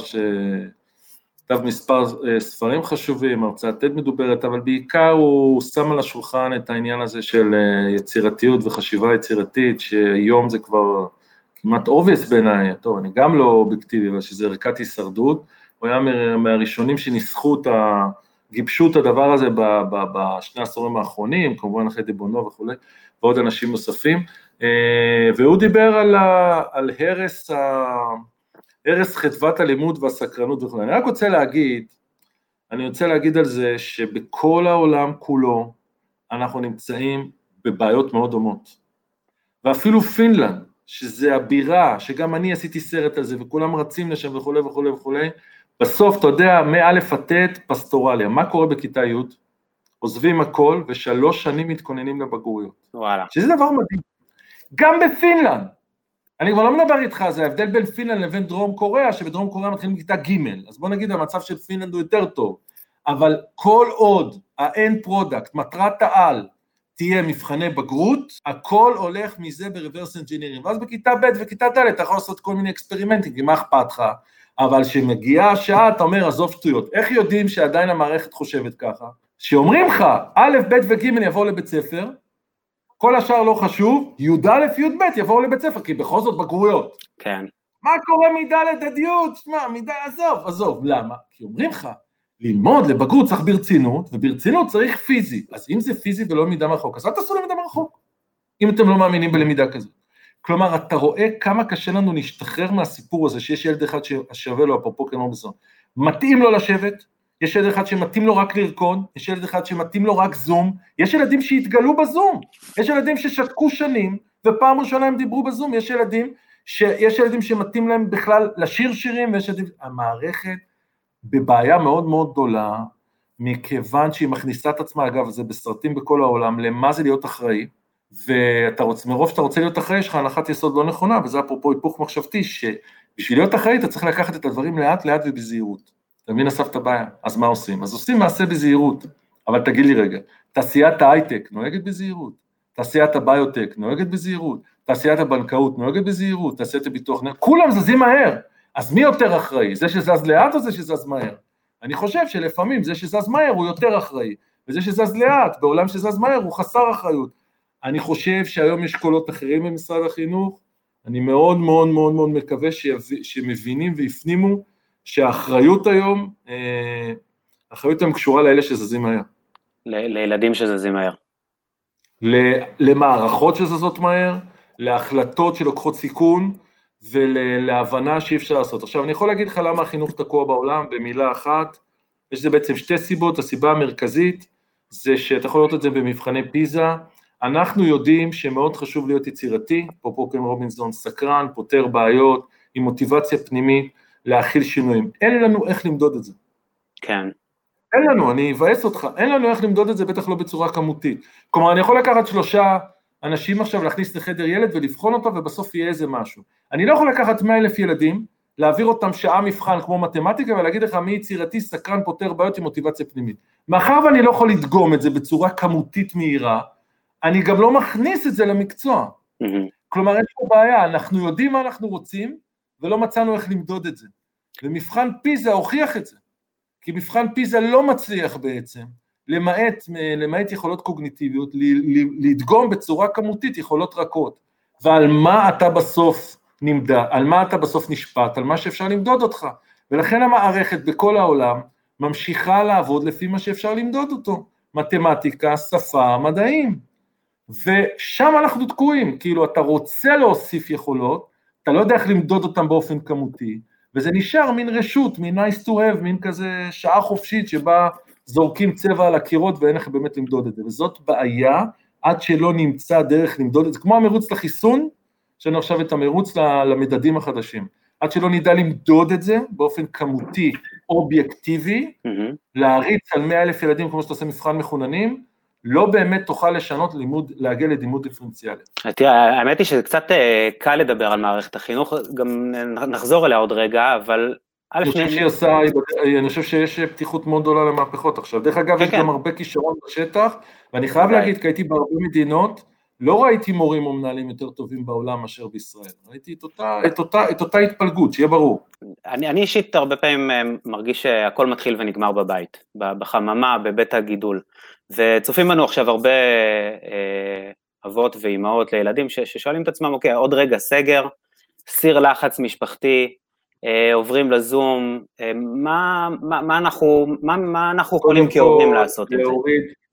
שכתב מספר ספרים חשובים, הרצאת TED מדוברת, אבל בעיקר הוא שם על השולחן את העניין הזה של יצירתיות וחשיבה יצירתית, שהיום זה כבר כמעט obvious בעיניי, טוב, אני גם לא אובייקטיבי, אבל שזה ערכת הישרדות, הוא היה מהראשונים שניסחו את ה... גיבשו את הדבר הזה בשני העשורים האחרונים, כמובן אחרי דיבונו וכולי, ועוד אנשים נוספים, אה, והוא דיבר על, ה, על הרס, ה, הרס חדוות הלימוד והסקרנות וכולי. אני רק רוצה להגיד, אני רוצה להגיד על זה שבכל העולם כולו אנחנו נמצאים בבעיות מאוד דומות. ואפילו פינלנד, שזה הבירה, שגם אני עשיתי סרט על זה, וכולם רצים לשם וכולי וכולי וכולי, בסוף, אתה יודע, מא' עד ט', פסטורליה. מה קורה בכיתה י'? עוזבים הכל, ושלוש שנים מתכוננים לבגרויות. וואלה. שזה דבר מדהים. גם בפינלנד, אני כבר לא מדבר איתך, זה ההבדל בין פינלנד לבין דרום קוריאה, שבדרום קוריאה מתחילים בכיתה ג', אז בוא נגיד המצב של פינלנד הוא יותר טוב, אבל כל עוד ה-end product, מטרת העל, תהיה מבחני בגרות, הכל הולך מזה ב-reverse engineering, ואז בכיתה ב' וכיתה ד' אתה יכול לעשות כל מיני אקספרימנטים, כי מה אכפת לך, אבל כשמגיעה השעה אתה אומר עזוב שטויות, איך יודעים שעדיין המערכת חושבת ככה? שאומרים לך א', ב' וג' יבואו לבית ספר, כל השאר לא חשוב, י"א, י"ב יבואו לבית ספר, כי בכל זאת בגרויות. כן. מה קורה מד' עד י'? שמע, מד' עזוב, עזוב, למה? כי אומרים לך, ללמוד לבגרות צריך ברצינות, וברצינות צריך פיזי. אז אם זה פיזי ולא למידה מרחוק, אז אל תעשו למידה מרחוק, אם אתם לא מאמינים בלמידה כזאת. כלומר, אתה רואה כמה קשה לנו להשתחרר מהסיפור הזה, שיש ילד אחד ששווה לו, אפרופו כמו בזון. מתאים לו לשבת, יש ילד אחד שמתאים לו רק לרקוד, יש ילד אחד שמתאים לו רק זום, יש ילדים שהתגלו בזום, יש ילדים ששתקו שנים, ופעם ראשונה הם דיברו בזום, יש ילדים, ש... יש ילדים שמתאים להם בכלל לשיר שירים, ויש ילדים... המערכת בבעיה מאוד מאוד גדולה, מכיוון שהיא מכניסה את עצמה, אגב, זה בסרטים בכל העולם, למה זה להיות אחראי, ואתה רוצה, מרוב שאתה רוצה להיות אחראי, יש לך הנחת יסוד לא נכונה, וזה אפרופו היפוך מחשבתי, שבשביל להיות אחראי אתה צריך לקחת את הדברים לאט לאט ובזהירות. אתה מבין אסף את הבעיה? אז מה עושים? אז עושים מעשה בזהירות, אבל תגיד לי רגע, תעשיית ההייטק נוהגת בזהירות, תעשיית הביוטק נוהגת בזהירות, תעשיית הבנקאות נוהגת בזהירות, תעשיית הביטוח, כולם זזים מהר, אז מי יותר אחראי? זה שזז לאט או זה שזז מהר? אני חושב שלפעמים זה שזז מהר הוא יותר אחראי, וזה שזז לאט, בעולם שזז מהר הוא חסר אחריות. אני חושב שהיום יש קולות אחרים במשרד החינוך, אני מאוד מאוד מאוד מאוד מקווה שמבינים והפנימו שהאחריות היום, אה, האחריות היום קשורה לאלה שזזים מהר. לילדים שזזים מהר. למערכות שזזות מהר, להחלטות שלוקחות סיכון ולהבנה שאי אפשר לעשות. עכשיו אני יכול להגיד לך למה החינוך תקוע בעולם במילה אחת, יש לזה בעצם שתי סיבות, הסיבה המרכזית זה שאתה יכול לראות את זה במבחני פיזה, אנחנו יודעים שמאוד חשוב להיות יצירתי, פה פוקן רובינזון סקרן, פותר בעיות, עם מוטיבציה פנימית, להכיל שינויים. אין לנו איך למדוד את זה. כן. אין לנו, אני אבאס אותך, אין לנו איך למדוד את זה, בטח לא בצורה כמותית. כלומר, אני יכול לקחת שלושה אנשים עכשיו, להכניס לחדר ילד ולבחון אותו, ובסוף יהיה איזה משהו. אני לא יכול לקחת 100 אלף ילדים, להעביר אותם שעה מבחן כמו מתמטיקה, ולהגיד לך מי יצירתי, סקרן, פותר בעיות עם מוטיבציה פנימית. מאחר ואני לא יכול לדגום את זה בצורה כמותית מהירה, אני גם לא מכניס את זה למקצוע. Mm-hmm. כלומר, יש פה בעיה, אנחנו יודעים מה אנחנו רוצים, ולא מצאנו איך למדוד את זה. ומבחן פיזה הוכיח את זה, כי מבחן פיזה לא מצליח בעצם, למעט, למעט יכולות קוגניטיביות, לדגום בצורה כמותית יכולות רכות. ועל מה אתה בסוף נמדד, על מה אתה בסוף נשפט, על מה שאפשר למדוד אותך. ולכן המערכת בכל העולם ממשיכה לעבוד לפי מה שאפשר למדוד אותו. מתמטיקה, שפה, מדעים. ושם אנחנו תקועים, כאילו אתה רוצה להוסיף יכולות, אתה לא יודע איך למדוד אותם באופן כמותי, וזה נשאר מין רשות, מין nice to have, מין כזה שעה חופשית שבה זורקים צבע על הקירות ואין איך באמת למדוד את זה, וזאת בעיה עד שלא נמצא דרך למדוד את זה, כמו המרוץ לחיסון, יש לנו עכשיו את המרוץ למדדים החדשים, עד שלא נדע למדוד את זה באופן כמותי, אובייקטיבי, mm-hmm. להריץ על 100 אלף ילדים כמו שאתה עושה מבחן מחוננים, לא באמת תוכל לשנות לימוד, להגיע לדימוד דיפרנציאלי. תראה, האמת היא שזה קצת אה, קל לדבר על מערכת החינוך, גם נחזור אליה עוד רגע, אבל... אני חושב שהיא עושה, אני חושב שיש פתיחות מאוד גדולה למהפכות עכשיו. דרך אגב, יש כן, גם כן. הרבה כישרון בשטח, ואני חייב להגיד, כי הייתי בהרבה מדינות, לא ראיתי מורים או מנהלים יותר טובים בעולם מאשר בישראל, ראיתי את אותה, את אותה, את אותה התפלגות, שיהיה ברור. אני, אני אישית הרבה פעמים אה, מרגיש שהכל מתחיל ונגמר בבית, בחממה, בבית הגידול. וצופים בנו עכשיו הרבה אה, אבות ואימהות לילדים ששואלים את עצמם, אוקיי, עוד רגע סגר, סיר לחץ משפחתי, אה, עוברים לזום, אה, מה, מה, מה אנחנו, מה, מה אנחנו יכולים כהורים לעשות את זה?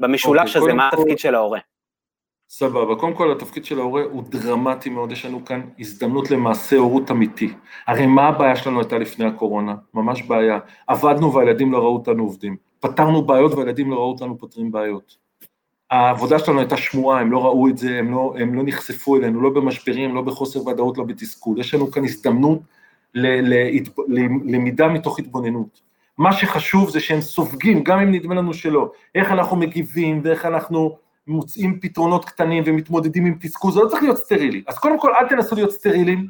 במשולש אוקיי, הזה, מה התפקיד של ההורה? סבבה, קודם כל התפקיד של ההורה הוא דרמטי מאוד, יש לנו כאן הזדמנות למעשה הורות אמיתי. הרי מה הבעיה שלנו הייתה לפני הקורונה? ממש בעיה. עבדנו והילדים לא ראו אותנו עובדים. פתרנו בעיות והילדים לא ראו אותנו פותרים בעיות. העבודה שלנו הייתה שמועה, הם לא ראו את זה, הם לא, הם לא נחשפו אלינו, לא במשברים, לא בחוסר ודאות, לא בתסכול. יש לנו כאן הזדמנות ללמידה מתוך התבוננות. מה שחשוב זה שהם סופגים, גם אם נדמה לנו שלא, איך אנחנו מגיבים ואיך אנחנו מוצאים פתרונות קטנים ומתמודדים עם תסכול, זה לא צריך להיות סטרילי. אז קודם כל, אל תנסו להיות סטרילים.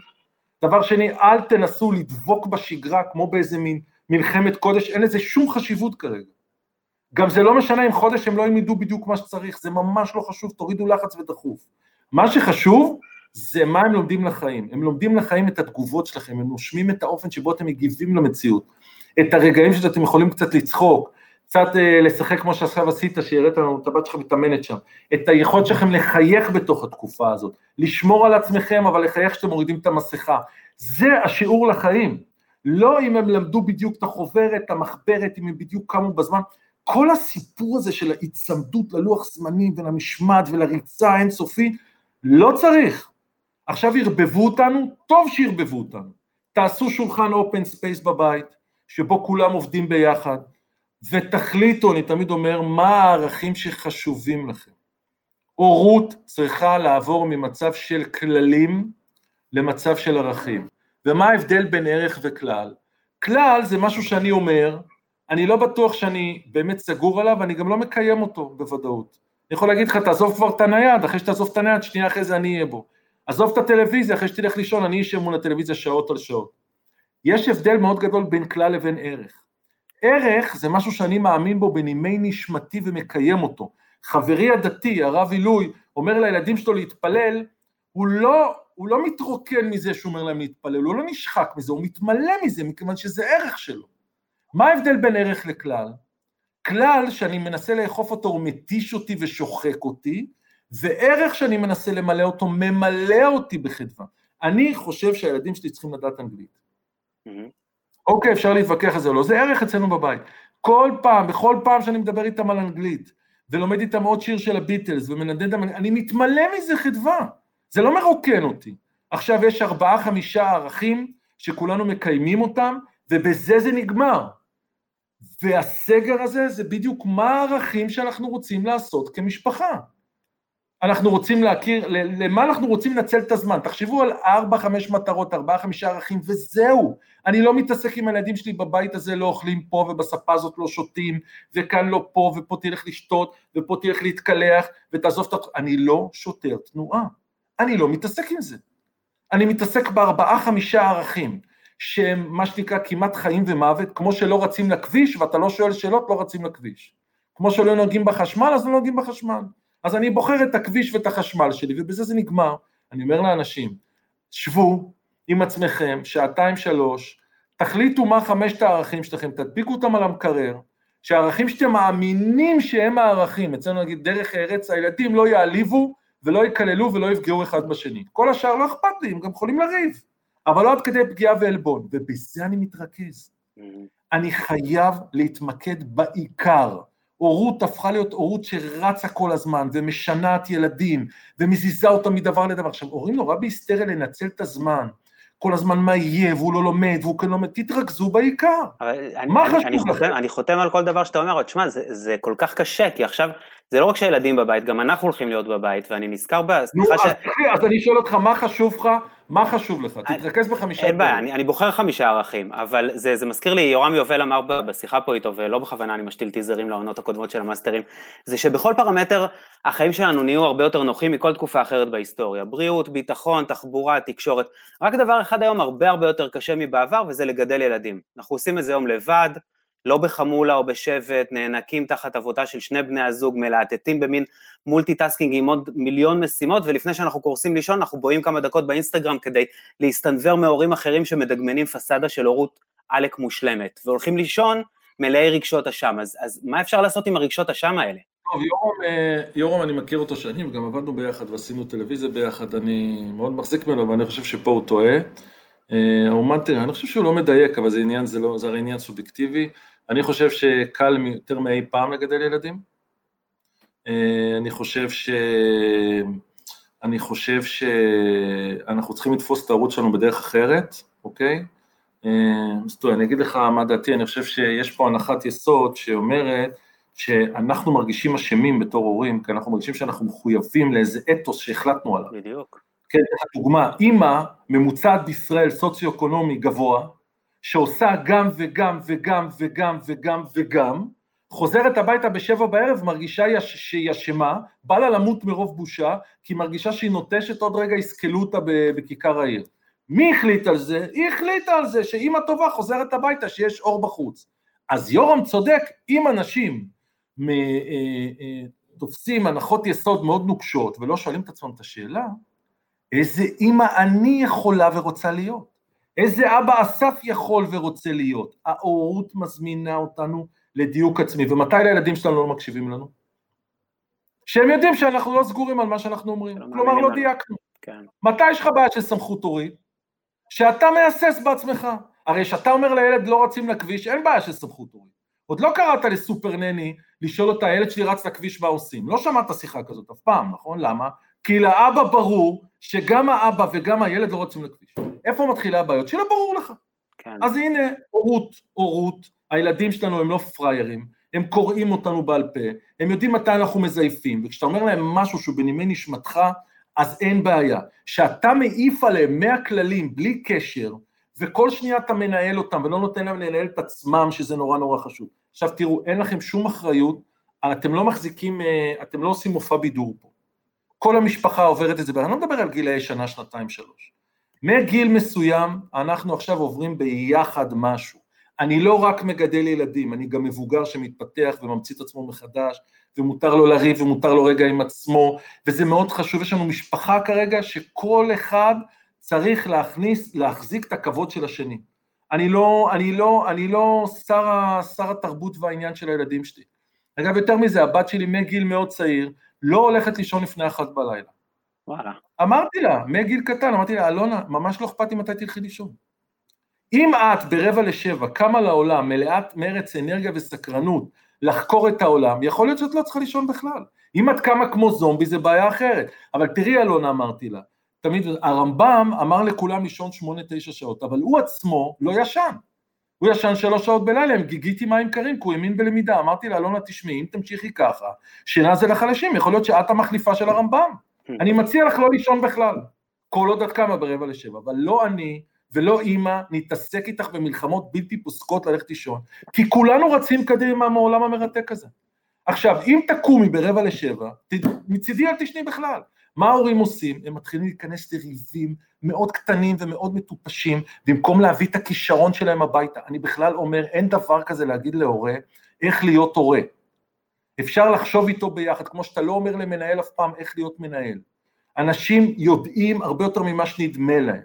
דבר שני, אל תנסו לדבוק בשגרה כמו באיזה מין מלחמת קודש, אין לזה שום חשיבות כרגע. גם זה לא משנה אם חודש הם לא ילמדו בדיוק מה שצריך, זה ממש לא חשוב, תורידו לחץ ודחוף. מה שחשוב זה מה הם לומדים לחיים. הם לומדים לחיים את התגובות שלכם, הם נושמים את האופן שבו אתם מגיבים למציאות, את הרגעים שאתם יכולים קצת לצחוק, קצת אה, לשחק כמו שעכשיו עשית, שהראית לנו את הבת שלך מתאמנת שם, את היכולת שלכם לחייך בתוך התקופה הזאת, לשמור על עצמכם, אבל לחייך כשאתם מורידים את המסכה. זה השיעור לחיים. לא אם הם למדו בדיוק את החוברת, את המחברת, אם הם בדיוק קמו בזמן. כל הסיפור הזה של ההיצמדות ללוח זמנים ולמשמעת ולריצה האינסופית, לא צריך. עכשיו ערבבו אותנו, טוב שערבבו אותנו. תעשו שולחן open space בבית, שבו כולם עובדים ביחד, ותחליטו, אני תמיד אומר, מה הערכים שחשובים לכם. הורות צריכה לעבור ממצב של כללים למצב של ערכים. ומה ההבדל בין ערך וכלל? כלל זה משהו שאני אומר, אני לא בטוח שאני באמת סגור עליו, ואני גם לא מקיים אותו בוודאות. אני יכול להגיד לך, תעזוב כבר את הנייד, אחרי שתעזוב את הנייד, שנייה אחרי זה אני אהיה בו. עזוב את הטלוויזיה, אחרי שתלך לישון, אני אשב מול הטלוויזיה שעות על שעות. יש הבדל מאוד גדול בין כלל לבין ערך. ערך זה משהו שאני מאמין בו בנימי נשמתי ומקיים אותו. חברי הדתי, הרב עילוי, אומר לילדים שלו להתפלל, הוא לא, הוא לא מתרוקן מזה שהוא אומר להם להתפלל, הוא לא נשחק מזה, הוא מתמלא מזה, מכיוון שזה ערך שלו. מה ההבדל בין ערך לכלל? כלל שאני מנסה לאכוף אותו הוא מתיש אותי ושוחק אותי, וערך שאני מנסה למלא אותו ממלא אותי בחדווה. אני חושב שהילדים שלי צריכים לדעת אנגלית. Mm-hmm. אוקיי, אפשר להתווכח על זה או לא, זה ערך אצלנו בבית. כל פעם, בכל פעם שאני מדבר איתם על אנגלית, ולומד איתם עוד שיר של הביטלס, ומנדד, אני מתמלא מזה חדווה. זה לא מרוקן אותי. עכשיו יש ארבעה, חמישה ערכים שכולנו מקיימים אותם, ובזה זה נגמר. והסגר הזה זה בדיוק מה הערכים שאנחנו רוצים לעשות כמשפחה. אנחנו רוצים להכיר, למה אנחנו רוצים לנצל את הזמן. תחשבו על ארבע, חמש מטרות, ארבעה, חמישה ערכים, וזהו. אני לא מתעסק עם הילדים שלי בבית הזה לא אוכלים פה, ובספה הזאת לא שותים, וכאן לא פה, ופה תלך לשתות, ופה תלך להתקלח, ותעזוב את... ה... אני לא שוטר תנועה. אני לא מתעסק עם זה. אני מתעסק בארבעה, חמישה ערכים. שהם מה שנקרא כמעט חיים ומוות, כמו שלא רצים לכביש ואתה לא שואל שאלות, לא רצים לכביש. כמו שלא נוגעים בחשמל, אז לא נוגעים בחשמל. אז אני בוחר את הכביש ואת החשמל שלי, ובזה זה נגמר. אני אומר לאנשים, שבו עם עצמכם, שעתיים שלוש, תחליטו מה חמשת הערכים שלכם, תדביקו אותם על המקרר, שהערכים שאתם מאמינים שהם הערכים, אצלנו נגיד דרך ארץ, הילדים לא יעליבו ולא יקללו ולא יפגעו אחד בשני. כל השאר לא אכפת לי, הם גם יכולים לריב. אבל לא עד כדי פגיעה ועלבון, ובזה אני מתרכז. Mm-hmm. אני חייב להתמקד בעיקר. הורות הפכה להיות הורות שרצה כל הזמן, ומשנה את ילדים, ומזיזה אותם מדבר לדבר. עכשיו, הורים נורא בהיסטריה לנצל את הזמן. כל הזמן מה יהיה, והוא לא לומד, והוא כן לומד, תתרכזו בעיקר. מה חשוב אני, לכם? אני חותם על כל דבר שאתה אומר, תשמע, זה, זה כל כך קשה, כי עכשיו, זה לא רק שהילדים בבית, גם אנחנו הולכים להיות בבית, ואני נזכר ב... נו, ש... אז, אז אני שואל אותך, מה חשוב לך מה חשוב לך? תתרכז בחמישה... אין בעיה, אני, אני בוחר חמישה ערכים, אבל זה, זה מזכיר לי, יורם יובל אמר בשיחה פה איתו, ולא בכוונה אני משתיל טיזרים לעונות הקודמות של המאסטרים, זה שבכל פרמטר החיים שלנו נהיו הרבה יותר נוחים מכל תקופה אחרת בהיסטוריה. בריאות, ביטחון, תחבורה, תקשורת. רק דבר אחד היום הרבה הרבה יותר קשה מבעבר, וזה לגדל ילדים. אנחנו עושים את זה היום לבד, לא בחמולה או בשבט, נאנקים תחת עבודה של שני בני הזוג, מלהטטים במין multitasking עם עוד מיליון משימות, ולפני שאנחנו קורסים לישון, אנחנו בוהים כמה דקות באינסטגרם כדי להסתנוור מהורים אחרים שמדגמנים פסאדה של הורות עלק מושלמת, והולכים לישון מלאי רגשות אשם, אז, אז מה אפשר לעשות עם הרגשות אשם האלה? טוב, יורם, אה, יורם, אני מכיר אותו שנים, גם עבדנו ביחד ועשינו טלוויזיה ביחד, אני מאוד מחזיק ממנו ואני חושב שפה הוא טועה. אה, האומן, תראה, אני חושב שהוא לא מדייק, אבל זה עניין, זה, לא, זה הרי עניין סובייקטיבי. אני חושב שקל יותר מאי פעם לגדל ילדים. אה, אני חושב ש... אני חושב שאנחנו צריכים לתפוס את הערוץ שלנו בדרך אחרת, אוקיי? אה, אז טוב, אני אגיד לך מה דעתי, אני חושב שיש פה הנחת יסוד שאומרת, שאנחנו מרגישים אשמים בתור הורים, כי אנחנו מרגישים שאנחנו מחויבים לאיזה אתוס שהחלטנו עליו. בדיוק. כן, דוגמה, אימא ממוצעת בישראל סוציו-אקונומי גבוה, שעושה גם וגם וגם וגם וגם וגם, חוזרת הביתה בשבע בערב, מרגישה שהיא אשמה, בא לה למות מרוב בושה, כי מרגישה שהיא נוטשת, עוד רגע יסקלו אותה בכיכר העיר. מי החליט על זה? היא החליטה על זה שאימא טובה חוזרת הביתה, שיש אור בחוץ. אז יורם צודק, אם אנשים אה, אה, תופסים הנחות יסוד מאוד נוקשות ולא שואלים את עצמם את השאלה, איזה אימא אני יכולה ורוצה להיות? איזה אבא אסף יכול ורוצה להיות? ההורות מזמינה אותנו לדיוק עצמי, ומתי לילדים שלנו לא מקשיבים לנו? שהם יודעים שאנחנו לא סגורים על מה שאנחנו אומרים, כלומר לא דייקנו. כן. מתי יש לך בעיה של סמכות הורית? שאתה מהסס בעצמך. הרי כשאתה אומר לילד לא רצים לכביש, אין בעיה של סמכות הורית. עוד לא קראת לסופר נני לשאול אותה, הילד שלי רץ לכביש, מה עושים? לא שמעת שיחה כזאת אף פעם, נכון? למה? כי לאבא ברור שגם האבא וגם הילד לא רוצים לכביש. איפה מתחילה הבעיות? שלא ברור לך. כן. אז הנה, הורות, הורות, הילדים שלנו הם לא פראיירים, הם קוראים אותנו בעל פה, הם יודעים מתי אנחנו מזייפים, וכשאתה אומר להם משהו שהוא בנימי נשמתך, אז אין בעיה. כשאתה מעיף עליהם 100 כללים בלי קשר, וכל שנייה אתה מנהל אותם ולא נותן להם לנהל את עצמם, שזה נורא נורא חשוב. עכשיו תראו, אין לכם שום אחריות, אתם לא מחזיקים, אה, אתם לא עושים מופע בידור פה. כל המשפחה עוברת את זה, ואני לא מדבר על גילאי שנה, שנתיים, שלוש. מגיל מסוים אנחנו עכשיו עוברים ביחד משהו. אני לא רק מגדל ילדים, אני גם מבוגר שמתפתח וממציא את עצמו מחדש, ומותר לו לריב ומותר לו רגע עם עצמו, וזה מאוד חשוב, יש לנו משפחה כרגע שכל אחד צריך להכניס, להחזיק את הכבוד של השני. אני לא, אני לא, אני לא שר, שר התרבות והעניין של הילדים שלי. אגב, יותר מזה, הבת שלי מגיל מאוד צעיר, לא הולכת לישון לפני אחת בלילה. וואלה. אמרתי לה, מגיל קטן, אמרתי לה, אלונה, ממש לא אכפת לי מתי תלכי לישון. אם את ברבע לשבע קמה לעולם מלאת מרץ אנרגיה וסקרנות לחקור את העולם, יכול להיות שאת לא צריכה לישון בכלל. אם את קמה כמו זומבי זה בעיה אחרת. אבל תראי אלונה, אמרתי לה, תמיד, הרמב"ם אמר לכולם לישון שמונה, תשע שעות, אבל הוא עצמו לא ישן. הוא ישן שלוש שעות בלילה, גיגיתי מים קרים, כי הוא האמין בלמידה. אמרתי לה, אלונה, תשמעי, אם תמשיכי ככה, שינה זה לחלשים, יכול להיות שאת המחליפה של הרמב"ם. אני מציע לך לא לישון בכלל, כל עוד את קמה ברבע לשבע, אבל לא אני ולא אימא נתעסק איתך במלחמות בלתי פוסקות ללכת לישון, כי כולנו רצים קדימה מהעולם המרתק הזה. עכשיו, אם תקומי ברבע לשבע, מצידי אל תשני בכלל. מה ההורים עושים? הם מתחילים להיכנס לריבים מאוד קטנים ומאוד מטופשים, במקום להביא את הכישרון שלהם הביתה. אני בכלל אומר, אין דבר כזה להגיד להורה איך להיות הורה. אפשר לחשוב איתו ביחד, כמו שאתה לא אומר למנהל אף פעם איך להיות מנהל. אנשים יודעים הרבה יותר ממה שנדמה להם,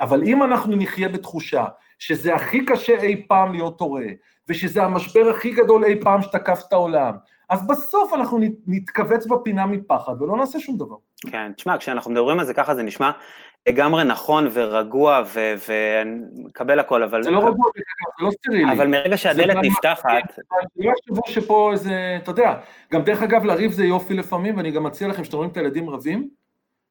אבל אם אנחנו נחיה בתחושה שזה הכי קשה אי פעם להיות הורה, ושזה המשבר הכי גדול אי פעם שתקף את העולם, אז בסוף אנחנו נתכווץ בפינה מפחד ולא נעשה שום דבר. כן, תשמע, כשאנחנו מדברים על זה ככה זה נשמע לגמרי נכון ורגוע ומקבל הכל, אבל... זה לא רגוע, זה לא סטרילי. אבל מרגע שהדלת נפתחת... לא יחשבו שפה איזה, אתה יודע, גם דרך אגב לריב זה יופי לפעמים, ואני גם מציע לכם שאתם רואים את הילדים רבים,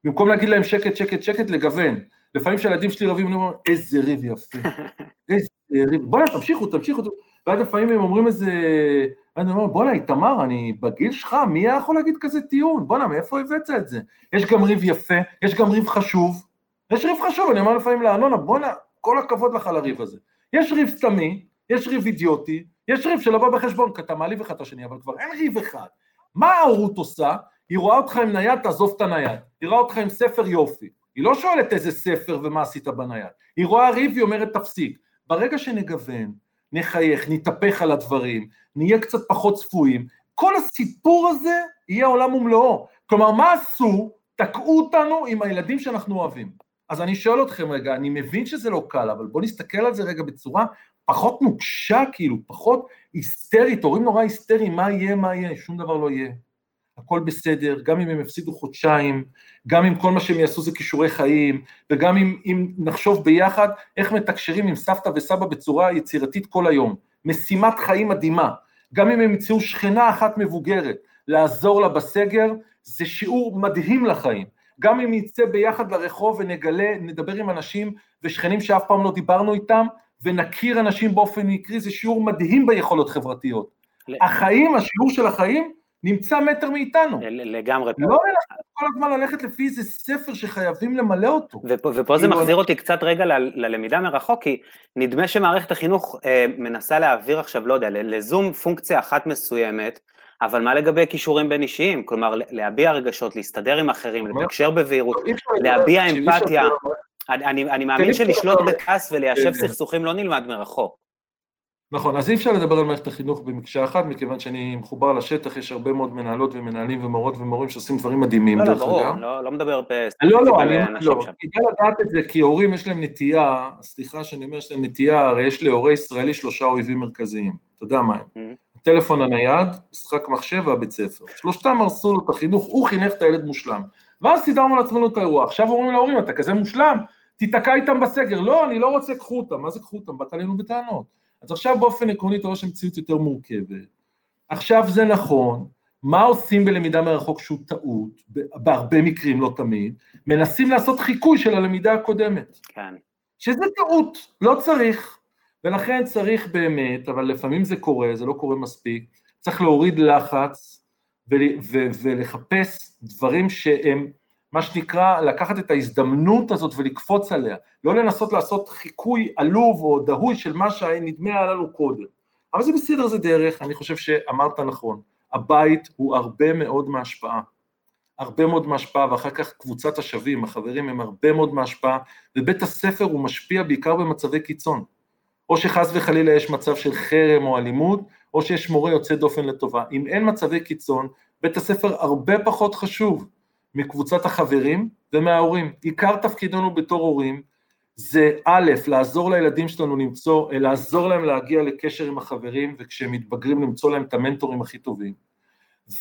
במקום להגיד להם שקט, שקט, שקט, לגוון. לפעמים כשהילדים שלי רבים, אני אומר, איזה ריב יפה, איזה ריב, בוא'נה, תמשיכו, תמשיכו, ואז לפעמים הם אומרים איזה... ואני אומר, בואנה, איתמר, אני בגיל שלך, מי היה יכול להגיד כזה טיעון? בואנה, מאיפה הבאת את זה? יש גם ריב יפה, יש גם ריב חשוב, יש ריב חשוב, אני אומר לפעמים לאלונה, בואנה, כל הכבוד לך על הריב הזה. יש ריב סתמי, יש ריב אידיוטי, יש ריב שלא בא בחשבון, כי אתה מעליב אחד את השני, אבל כבר אין ריב אחד. מה ההורות עושה? היא רואה אותך עם נייד, תעזוב את הנייד. היא רואה אותך עם ספר יופי. היא לא שואלת איזה ספר ומה עשית בנייד. היא רואה ריב, היא אומרת תפסיק. ברגע שנגוון, נחייך, נתהפך על הדברים, נהיה קצת פחות צפויים, כל הסיפור הזה יהיה עולם ומלואו. כלומר, מה עשו? תקעו אותנו עם הילדים שאנחנו אוהבים. אז אני שואל אתכם רגע, אני מבין שזה לא קל, אבל בואו נסתכל על זה רגע בצורה פחות נוקשה, כאילו, פחות היסטרית, הורים נורא היסטריים, מה יהיה, מה יהיה, שום דבר לא יהיה. הכל בסדר, גם אם הם יפסידו חודשיים, גם אם כל מה שהם יעשו זה כישורי חיים, וגם אם, אם נחשוב ביחד איך מתקשרים עם סבתא וסבא בצורה יצירתית כל היום. משימת חיים מדהימה. גם אם הם ימצאו שכנה אחת מבוגרת, לעזור לה בסגר, זה שיעור מדהים לחיים. גם אם נצא ביחד לרחוב ונגלה, נדבר עם אנשים ושכנים שאף פעם לא דיברנו איתם, ונכיר אנשים באופן מקרי, זה שיעור מדהים ביכולות חברתיות. החיים, השיעור של החיים, נמצא מטר מאיתנו. לגמרי. לא לנסות כל הזמן ללכת לפי איזה ספר שחייבים למלא אותו. ופה, ופה זה כאילו, מחזיר אותי קצת רגע ל, ללמידה מרחוק, כי נדמה שמערכת החינוך אה, מנסה להעביר עכשיו, לא יודע, לזום פונקציה אחת מסוימת, אבל מה לגבי כישורים בין אישיים? כלומר, להביע רגשות, להסתדר עם אחרים, לתקשר בבהירות, להביע אמפתיה. אני מאמין שלשלוט בכעס וליישב כן, כן. סכסוכים לא נלמד מרחוק. נכון, אז אי אפשר לדבר על מערכת החינוך במקשה אחת, מכיוון שאני מחובר לשטח, יש הרבה מאוד מנהלות ומנהלים ומורות ומורים שעושים דברים מדהימים, לא, לא, ברור, לא, לא מדבר לא, לא, אני לא, כדאי לדעת את זה, כי הורים יש להם נטייה, סליחה שאני אומר שיש להם נטייה, הרי יש להורה ישראלי שלושה אויבים מרכזיים, אתה יודע מה הם. הטלפון הנייד, משחק מחשב והבית ספר, שלושתם הרסו לו את החינוך, הוא חינך את הילד מושלם, ואז סידרנו לעצמנו את האירוע, עכשיו אומרים להורים, אתה כזה מושלם, תיתקע איתם בסגר, לא, אני לא רוצה, קחו אותם, מה זה קחו אותם, באת עלינו בטענות. אז עכשיו באופן עקרוני אתה רואה שהמציאות יותר מורכבת. עכשיו זה נכון, מה עושים בלמידה מרחוק שהוא טעות, בהרבה מקרים, לא תמיד, מנסים לעשות חיקוי של הלמידה הקודמת. כן. שזה טעות, לא צריך. ולכן צריך באמת, אבל לפעמים זה קורה, זה לא קורה מספיק, צריך להוריד לחץ ולחפש דברים שהם מה שנקרא, לקחת את ההזדמנות הזאת ולקפוץ עליה, לא לנסות לעשות חיקוי עלוב או דהוי של מה שנדמה היה לנו קודם. אבל זה בסדר, זה דרך, אני חושב שאמרת נכון, הבית הוא הרבה מאוד מהשפעה. הרבה מאוד מהשפעה, ואחר כך קבוצת השווים, החברים הם הרבה מאוד מהשפעה, ובית הספר הוא משפיע בעיקר במצבי קיצון. או שחס וחלילה יש מצב של חרם או אלימות, או שיש מורה יוצא דופן לטובה. אם אין מצבי קיצון, בית הספר הרבה פחות חשוב. מקבוצת החברים ומההורים. עיקר תפקידנו בתור הורים זה א', לעזור לילדים שלנו למצוא, אה, לעזור להם להגיע לקשר עם החברים, וכשהם מתבגרים למצוא להם את המנטורים הכי טובים.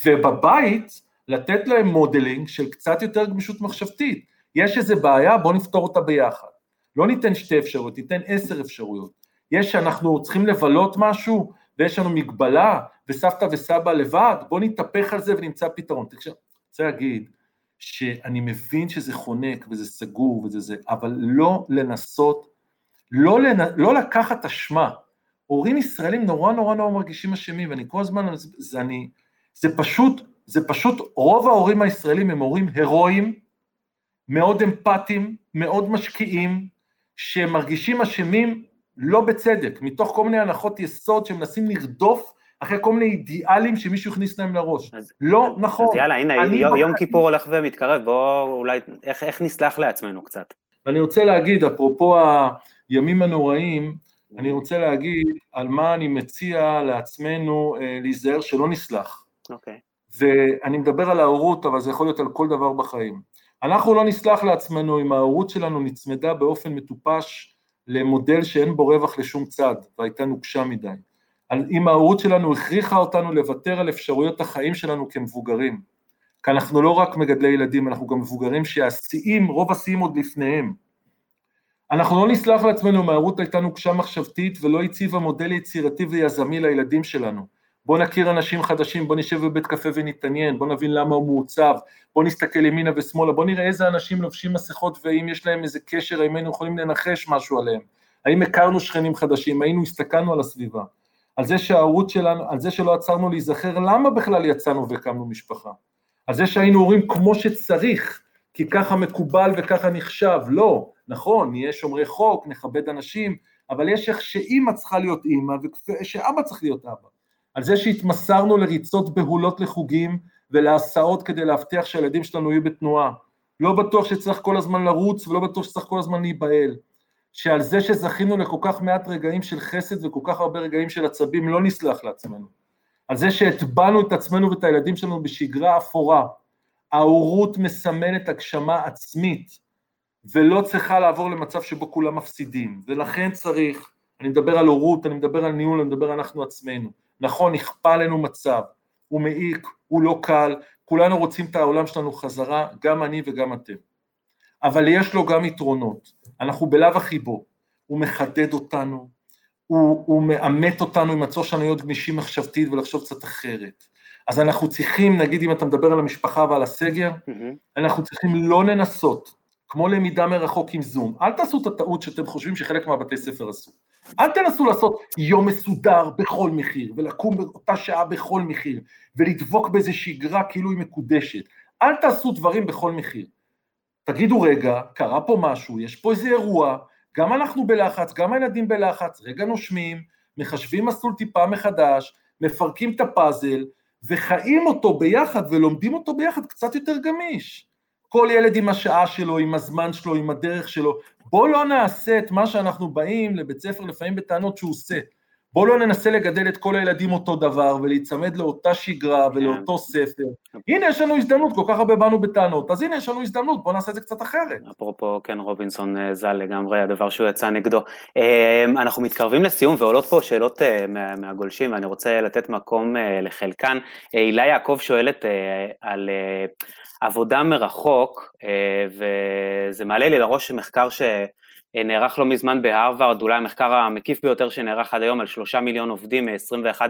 ובבית, לתת להם modeling של קצת יותר גמישות מחשבתית. יש איזה בעיה, בואו נפתור אותה ביחד. לא ניתן שתי אפשרויות, ניתן עשר אפשרויות. יש שאנחנו צריכים לבלות משהו, ויש לנו מגבלה, וסבתא וסבא לבד, בואו נתהפך על זה ונמצא פתרון. אני רוצה להגיד, שאני מבין שזה חונק וזה סגור וזה זה, אבל לא לנסות, לא, לנ... לא לקחת אשמה. הורים ישראלים נורא נורא נורא מרגישים אשמים, ואני כל הזמן, זה, אני, זה פשוט, זה פשוט, רוב ההורים הישראלים הם הורים הירואיים, מאוד אמפתיים, מאוד משקיעים, שמרגישים אשמים לא בצדק, מתוך כל מיני הנחות יסוד שמנסים לרדוף אחרי כל מיני אידיאלים שמישהו הכניס להם לראש. אז, לא אז, נכון. אז יאללה, הנה, יום, יום כיפור הולך ומתקרב, בואו אולי, איך, איך נסלח לעצמנו קצת. ואני רוצה להגיד, אפרופו הימים הנוראים, אני רוצה להגיד על מה אני מציע לעצמנו אה, להיזהר שלא נסלח. אוקיי. ואני מדבר על ההורות, אבל זה יכול להיות על כל דבר בחיים. אנחנו לא נסלח לעצמנו אם ההורות שלנו נצמדה באופן מטופש למודל שאין בו רווח לשום צד, והייתה נוקשה מדי. אם ההורות שלנו הכריחה אותנו לוותר על אפשרויות החיים שלנו כמבוגרים. כי אנחנו לא רק מגדלי ילדים, אנחנו גם מבוגרים שהשיאים, רוב השיאים עוד לפניהם. אנחנו לא נסלח לעצמנו אם ההורות הייתה נוקשה מחשבתית ולא הציבה מודל יצירתי ויזמי לילדים שלנו. בוא נכיר אנשים חדשים, בוא נשב בבית קפה ונתעניין, בוא נבין למה הוא מעוצב, בוא נסתכל ימינה ושמאלה, בוא נראה איזה אנשים לובשים מסכות ואם יש להם איזה קשר, האם היינו יכולים לנחש משהו עליהם, האם הכרנו שכנים חדשים, היינו הסתכלנו על הסביבה. על זה שההורות שלנו, על זה שלא עצרנו להיזכר למה בכלל יצאנו והקמנו משפחה, על זה שהיינו הורים כמו שצריך, כי ככה מקובל וככה נחשב, לא, נכון, נהיה שומרי חוק, נכבד אנשים, אבל יש איך שאימא צריכה להיות אימא ושאבא צריך להיות אבא. על זה שהתמסרנו לריצות בהולות לחוגים ולהסעות כדי להבטיח שהילדים שלנו יהיו בתנועה. לא בטוח שצריך כל הזמן לרוץ ולא בטוח שצריך כל הזמן להיבהל. שעל זה שזכינו לכל כך מעט רגעים של חסד וכל כך הרבה רגעים של עצבים לא נסלח לעצמנו. על זה שהטבענו את עצמנו ואת הילדים שלנו בשגרה אפורה. ההורות מסמנת הגשמה עצמית, ולא צריכה לעבור למצב שבו כולם מפסידים. ולכן צריך, אני מדבר על הורות, אני מדבר על ניהול, אני מדבר על אנחנו עצמנו. נכון, נכפה עלינו מצב, הוא מעיק, הוא לא קל, כולנו רוצים את העולם שלנו חזרה, גם אני וגם אתם. אבל יש לו גם יתרונות. אנחנו בלאו הכי בו, הוא מחדד אותנו, הוא, הוא מאמת אותנו עם הצורך שלנו להיות גמישים מחשבתית ולחשוב קצת אחרת. אז אנחנו צריכים, נגיד אם אתה מדבר על המשפחה ועל הסגר, mm-hmm. אנחנו צריכים לא לנסות, כמו למידה מרחוק עם זום, אל תעשו את הטעות שאתם חושבים שחלק מהבתי ספר עשו. אל תנסו לעשות יום מסודר בכל מחיר, ולקום באותה שעה בכל מחיר, ולדבוק באיזה שגרה כאילו היא מקודשת. אל תעשו דברים בכל מחיר. תגידו, רגע, קרה פה משהו, יש פה איזה אירוע, גם אנחנו בלחץ, גם הילדים בלחץ, רגע נושמים, מחשבים מסלול טיפה מחדש, מפרקים את הפאזל, וחיים אותו ביחד ולומדים אותו ביחד קצת יותר גמיש. כל ילד עם השעה שלו, עם הזמן שלו, עם הדרך שלו. בואו לא נעשה את מה שאנחנו באים לבית ספר לפעמים בטענות שהוא עושה. בואו לא ננסה לגדל את כל הילדים אותו דבר ולהיצמד לאותה שגרה ולאותו ספר. הנה יש לנו הזדמנות, כל כך הרבה באנו בטענות, אז הנה יש לנו הזדמנות, בואו נעשה את זה קצת אחרת. אפרופו קן רובינסון אה, ז"ל לגמרי, הדבר שהוא יצא נגדו. אה, אנחנו מתקרבים לסיום ועולות פה שאלות אה, מהגולשים, ואני רוצה לתת מקום לחלקן. הילה יעקב שואלת על עבודה מרחוק, וזה מעלה לי לראש מחקר ש... נערך לא מזמן בהרווארד, אולי המחקר המקיף ביותר שנערך עד היום על שלושה מיליון עובדים מ-21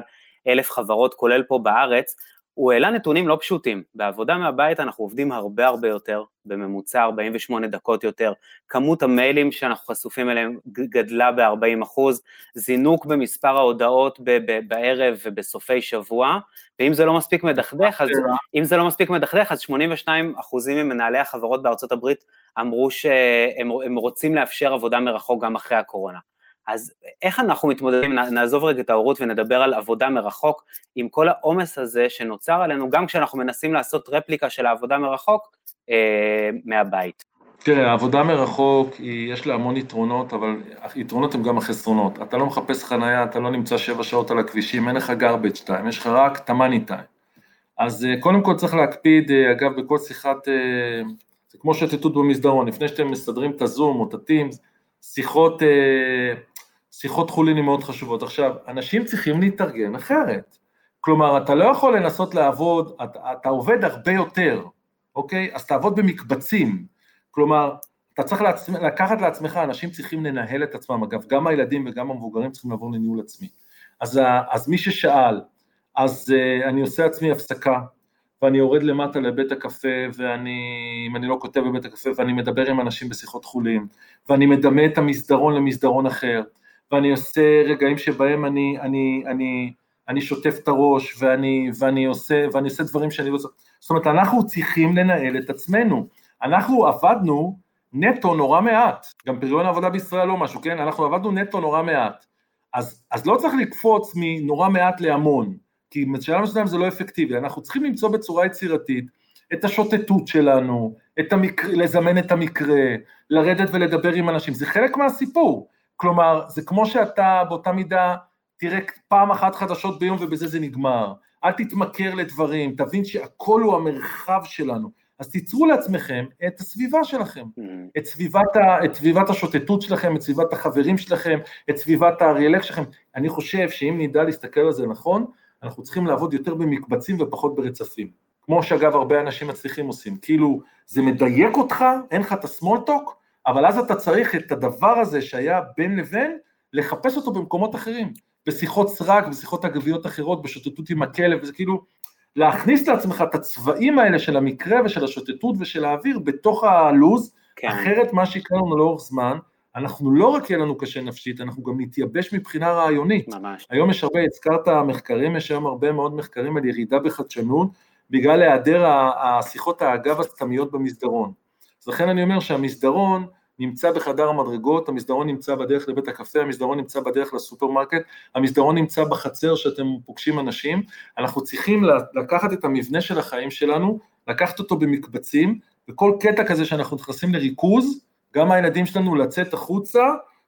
אלף חברות, כולל פה בארץ, הוא העלה נתונים לא פשוטים. בעבודה מהבית אנחנו עובדים הרבה הרבה יותר, בממוצע 48 דקות יותר. כמות המיילים שאנחנו חשופים אליהם גדלה ב-40 אחוז, זינוק במספר ההודעות ב- ב- בערב ובסופי שבוע, ואם זה לא מספיק מדכדך, אז אם זה לא מספיק מדכדך, אז 82 אחוזים ממנהלי החברות בארצות הברית אמרו שהם רוצים לאפשר עבודה מרחוק גם אחרי הקורונה. אז איך אנחנו מתמודדים, נעזוב רגע את ההורות ונדבר על עבודה מרחוק, עם כל העומס הזה שנוצר עלינו, גם כשאנחנו מנסים לעשות רפליקה של העבודה מרחוק אה, מהבית. תראה, העבודה מרחוק, היא, יש לה המון יתרונות, אבל היתרונות הם גם החסרונות. אתה לא מחפש חנייה, אתה לא נמצא שבע שעות על הכבישים, אין לך garbage time, יש לך רק את המאני טיים. אז אה, קודם כל צריך להקפיד, אה, אגב, בכל שיחת, אה, זה כמו שתתות במסדרון, לפני שאתם מסדרים את הזום או את הטימס, שיחות שיחות חולין הן מאוד חשובות. עכשיו, אנשים צריכים להתארגן אחרת. כלומר, אתה לא יכול לנסות לעבוד, אתה, אתה עובד הרבה יותר, אוקיי? אז תעבוד במקבצים. כלומר, אתה צריך לעצמ... לקחת לעצמך, אנשים צריכים לנהל את עצמם, אגב, גם הילדים וגם המבוגרים צריכים לעבור לניהול עצמי. אז, אז מי ששאל, אז uh, אני עושה עצמי הפסקה, ואני יורד למטה לבית הקפה, ואני, אם אני לא כותב בבית הקפה, ואני מדבר עם אנשים בשיחות חולין, ואני מדמה את המסדרון למסדרון אחר, ואני עושה רגעים שבהם אני, אני, אני, אני שוטף את הראש, ואני, ואני, עושה, ואני עושה דברים שאני לא... זאת אומרת, אנחנו צריכים לנהל את עצמנו. אנחנו עבדנו נטו נורא מעט, גם פריון העבודה בישראל לא משהו, כן? אנחנו עבדנו נטו נורא מעט. אז, אז לא צריך לקפוץ מנורא מעט להמון, כי בשלב מסוים זה לא אפקטיבי, אנחנו צריכים למצוא בצורה יצירתית את השוטטות שלנו, את המקרה, לזמן את המקרה, לרדת ולדבר עם אנשים, זה חלק מהסיפור. כלומר, זה כמו שאתה באותה מידה תראה פעם אחת חדשות ביום ובזה זה נגמר. אל תתמכר לדברים, תבין שהכל הוא המרחב שלנו. אז תיצרו לעצמכם את הסביבה שלכם, mm-hmm. את סביבת, ה, את סביבת השוטטות שלכם, את סביבת החברים שלכם, את סביבת האריאלק שלכם. אני חושב שאם נדע להסתכל על זה נכון, אנחנו צריכים לעבוד יותר במקבצים ופחות ברצפים. כמו שאגב הרבה אנשים מצליחים עושים. כאילו, זה מדייק אותך, אין לך את הסמולטוק, אבל אז אתה צריך את הדבר הזה שהיה בין לבין, לחפש אותו במקומות אחרים, בשיחות סרק, בשיחות אגביות אחרות, בשוטטות עם הכלב, וזה כאילו, להכניס לעצמך את הצבעים האלה של המקרה ושל השוטטות ושל האוויר בתוך הלוז, כן. אחרת מה שיקרה לנו לאורך זמן, אנחנו לא רק יהיה לנו קשה נפשית, אנחנו גם נתייבש מבחינה רעיונית. ממש. היום יש הרבה, הזכרת מחקרים, יש היום הרבה מאוד מחקרים על ירידה בחדשנות, בגלל היעדר השיחות האגב הסתמיות במסדרון. אז לכן אני אומר שהמסדרון נמצא בחדר המדרגות, המסדרון נמצא בדרך לבית הקפה, המסדרון נמצא בדרך לסופרמרקט, המסדרון נמצא בחצר שאתם פוגשים אנשים, אנחנו צריכים לקחת את המבנה של החיים שלנו, לקחת אותו במקבצים, וכל קטע כזה שאנחנו נכנסים לריכוז, גם הילדים שלנו לצאת החוצה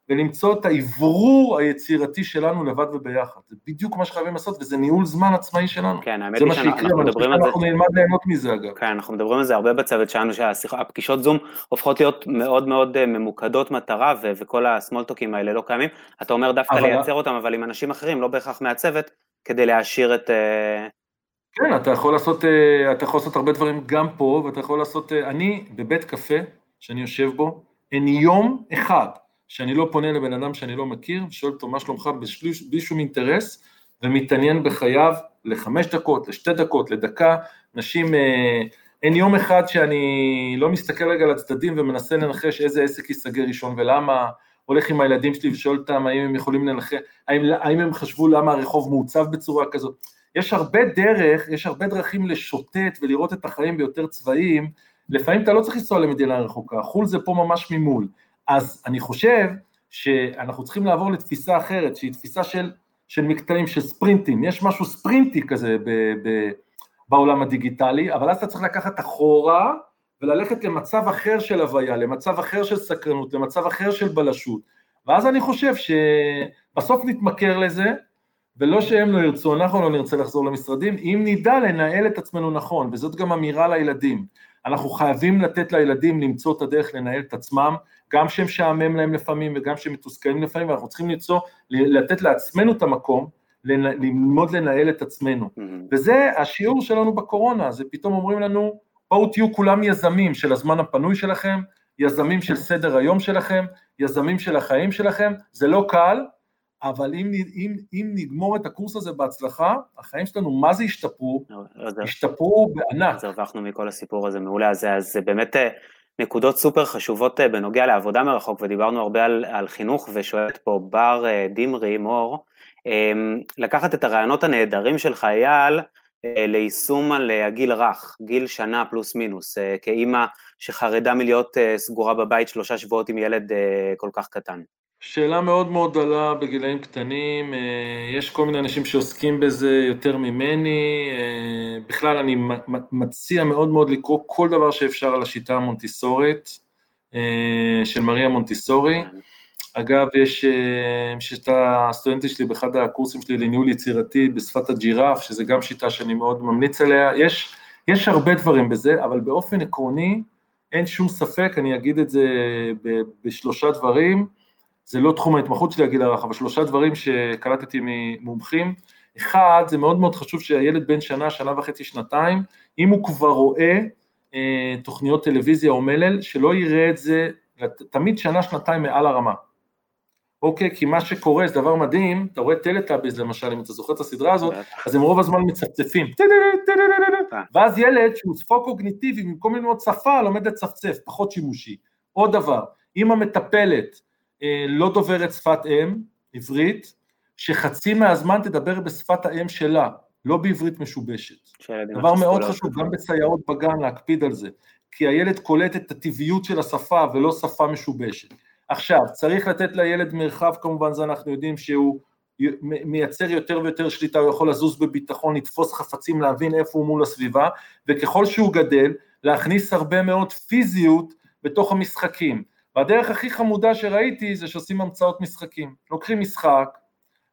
ולמצוא את האוורור היצירתי שלנו לבד וביחד. זה בדיוק מה שחייבים לעשות, וזה ניהול זמן עצמאי שלנו. כן, האמת היא שאנחנו מדברים על זה... אנחנו נלמד ליהנות מזה אגב. כן, אנחנו מדברים על זה הרבה בצוות שלנו, שהפגישות זום הופכות להיות מאוד מאוד אה, ממוקדות מטרה, וכל הסמולטוקים האלה לא קיימים. אתה אומר דווקא אבל... לייצר אותם, אבל עם אנשים אחרים, לא בהכרח מהצוות, כדי להעשיר את... אה, כן, אתה יכול לעשות, אה, אתה יכול לעשות הרבה דברים גם פה, ואתה יכול לעשות... אני בבית קפה, שאני יושב בו, אין יום אחד שאני לא פונה לבן אדם שאני לא מכיר, ושואל אותו מה שלומך בלי שום אינטרס, ומתעניין בחייו לחמש דקות, לשתי דקות, לדקה. אנשים, אה, אין יום אחד שאני לא מסתכל רגע על הצדדים ומנסה לנחש איזה עסק ייסגר ראשון ולמה, הולך עם הילדים שלי ושואל אותם האם הם יכולים לנחם, האם, האם הם חשבו למה הרחוב מעוצב בצורה כזאת. יש הרבה דרך, יש הרבה דרכים לשוטט ולראות את החיים ביותר צבעים, לפעמים אתה לא צריך לנסוע למדינה רחוקה, חו"ל זה פה ממש ממול. אז אני חושב שאנחנו צריכים לעבור לתפיסה אחרת, שהיא תפיסה של, של מקטעים, של ספרינטים, יש משהו ספרינטי כזה ב, ב, בעולם הדיגיטלי, אבל אז אתה צריך לקחת אחורה וללכת למצב אחר של הוויה, למצב אחר של סקרנות, למצב אחר של בלשות, ואז אני חושב שבסוף נתמכר לזה, ולא שהם לא ירצו, אנחנו לא נרצה לחזור למשרדים, אם נדע לנהל את עצמנו נכון, וזאת גם אמירה לילדים. אנחנו חייבים לתת לילדים למצוא את הדרך לנהל את עצמם, גם שהם משעמם להם לפעמים וגם שהם מתוסכלים לפעמים, ואנחנו צריכים למצוא, לתת לעצמנו את המקום, ללמוד לנהל את עצמנו. Mm-hmm. וזה השיעור שלנו בקורונה, זה פתאום אומרים לנו, בואו תהיו כולם יזמים של הזמן הפנוי שלכם, יזמים של סדר היום שלכם, יזמים של החיים שלכם, זה לא קל, אבל אם, אם, אם נגמור את הקורס הזה בהצלחה, החיים שלנו מה זה השתפרו? השתפרו בענק. אז הרווחנו מכל הסיפור הזה, מעולה. אז זה באמת אה, נקודות סופר חשובות אה, בנוגע לעבודה מרחוק, ודיברנו הרבה על, על חינוך, ושואלת פה בר אה, דמרי, מור, אמ, לקחת את הרעיונות הנהדרים שלך, אייל, ליישום על הגיל רך, גיל שנה פלוס מינוס, כאימא שחרדה מלהיות סגורה בבית שלושה שבועות עם ילד כל כך קטן. שאלה מאוד מאוד דלה בגילאים קטנים, אה, יש כל מיני אנשים שעוסקים בזה יותר ממני, אה, בכלל אני מציע מאוד מאוד לקרוא כל דבר שאפשר על השיטה המונטיסורית אה, של מריה מונטיסורי. אגב, יש, את הסטודנטית שלי באחד הקורסים שלי לניהול יצירתי בשפת הג'ירף, שזה גם שיטה שאני מאוד ממליץ עליה, יש, יש הרבה דברים בזה, אבל באופן עקרוני אין שום ספק, אני אגיד את זה בשלושה דברים, זה לא תחום ההתמחות שלי הגיל הרך, אבל שלושה דברים שקלטתי ממומחים. אחד, זה מאוד מאוד חשוב שהילד בן שנה, שנה וחצי, שנתיים, אם הוא כבר רואה אה, תוכניות טלוויזיה או מלל, שלא יראה את זה תמיד שנה, שנתיים מעל הרמה. אוקיי, כי מה שקורה זה דבר מדהים, אתה רואה טלטאביז למשל, אם אתה זוכר את הסדרה הזאת, אז הם רוב הזמן מצפצפים. ואז ילד שהוא ספוק קוגניטיבי, במקום ללמוד שפה, לומד לצפצף, פחות שימושי. עוד דבר, אם המטפלת לא דוברת שפת אם, עברית, שחצי מהזמן תדבר בשפת האם שלה, לא בעברית משובשת. דבר מאוד חשוב, גם בסייעות בגן להקפיד על זה, כי הילד קולט את הטבעיות של השפה ולא שפה משובשת. עכשיו, צריך לתת לילד מרחב, כמובן זה אנחנו יודעים שהוא מייצר יותר ויותר שליטה, הוא יכול לזוז בביטחון, לתפוס חפצים, להבין איפה הוא מול הסביבה, וככל שהוא גדל, להכניס הרבה מאוד פיזיות בתוך המשחקים. והדרך הכי חמודה שראיתי זה שעושים המצאות משחקים. לוקחים משחק,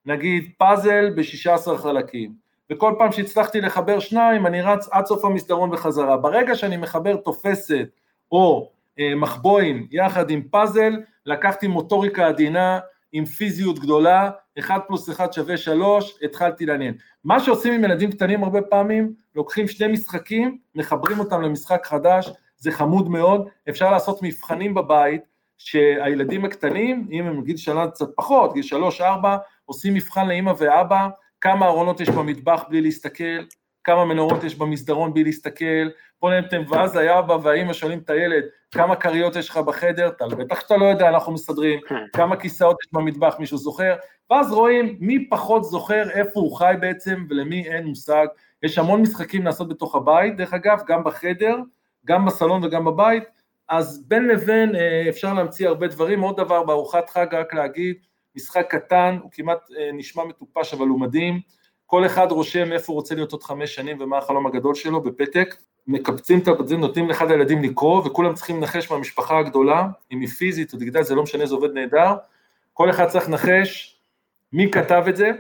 נגיד פאזל ב-16 חלקים, וכל פעם שהצלחתי לחבר שניים אני רץ עד סוף המסדרון וחזרה. ברגע שאני מחבר תופסת או אה, מחבואים יחד עם פאזל, לקחתי מוטוריקה עדינה עם פיזיות גדולה, 1 פלוס 1 שווה 3, התחלתי לעניין. מה שעושים עם ילדים קטנים הרבה פעמים, לוקחים שני משחקים, מחברים אותם למשחק חדש, זה חמוד מאוד, אפשר לעשות מבחנים בבית, שהילדים הקטנים, אם הם גיל שנה קצת פחות, גיל שלוש-ארבע, עושים מבחן לאימא ואבא, כמה ארונות יש במטבח בלי להסתכל, כמה מנורות יש במסדרון בלי להסתכל, בוא נתן, ואז האבא והאימא שואלים את הילד, כמה כריות יש לך בחדר, אתה בטח שאתה לא יודע, אנחנו מסתדרים, כמה כיסאות יש במטבח, מישהו זוכר, ואז רואים מי פחות זוכר איפה הוא חי בעצם ולמי אין מושג, יש המון משחקים לעשות בתוך הבית, דרך אגב, גם בחדר, גם בסלון וגם בבית, אז בין לבין אה, אפשר להמציא הרבה דברים, עוד דבר בארוחת חג רק להגיד, משחק קטן, הוא כמעט אה, נשמע מטופש אבל הוא מדהים, כל אחד רושם איפה הוא רוצה להיות עוד חמש שנים ומה החלום הגדול שלו בפתק, מקבצים את הפתקים, נותנים לאחד הילדים לקרוא וכולם צריכים לנחש מהמשפחה הגדולה, אם היא פיזית או דיגיטלית, זה לא משנה, זה עובד נהדר, כל אחד צריך לנחש מי כתב את זה,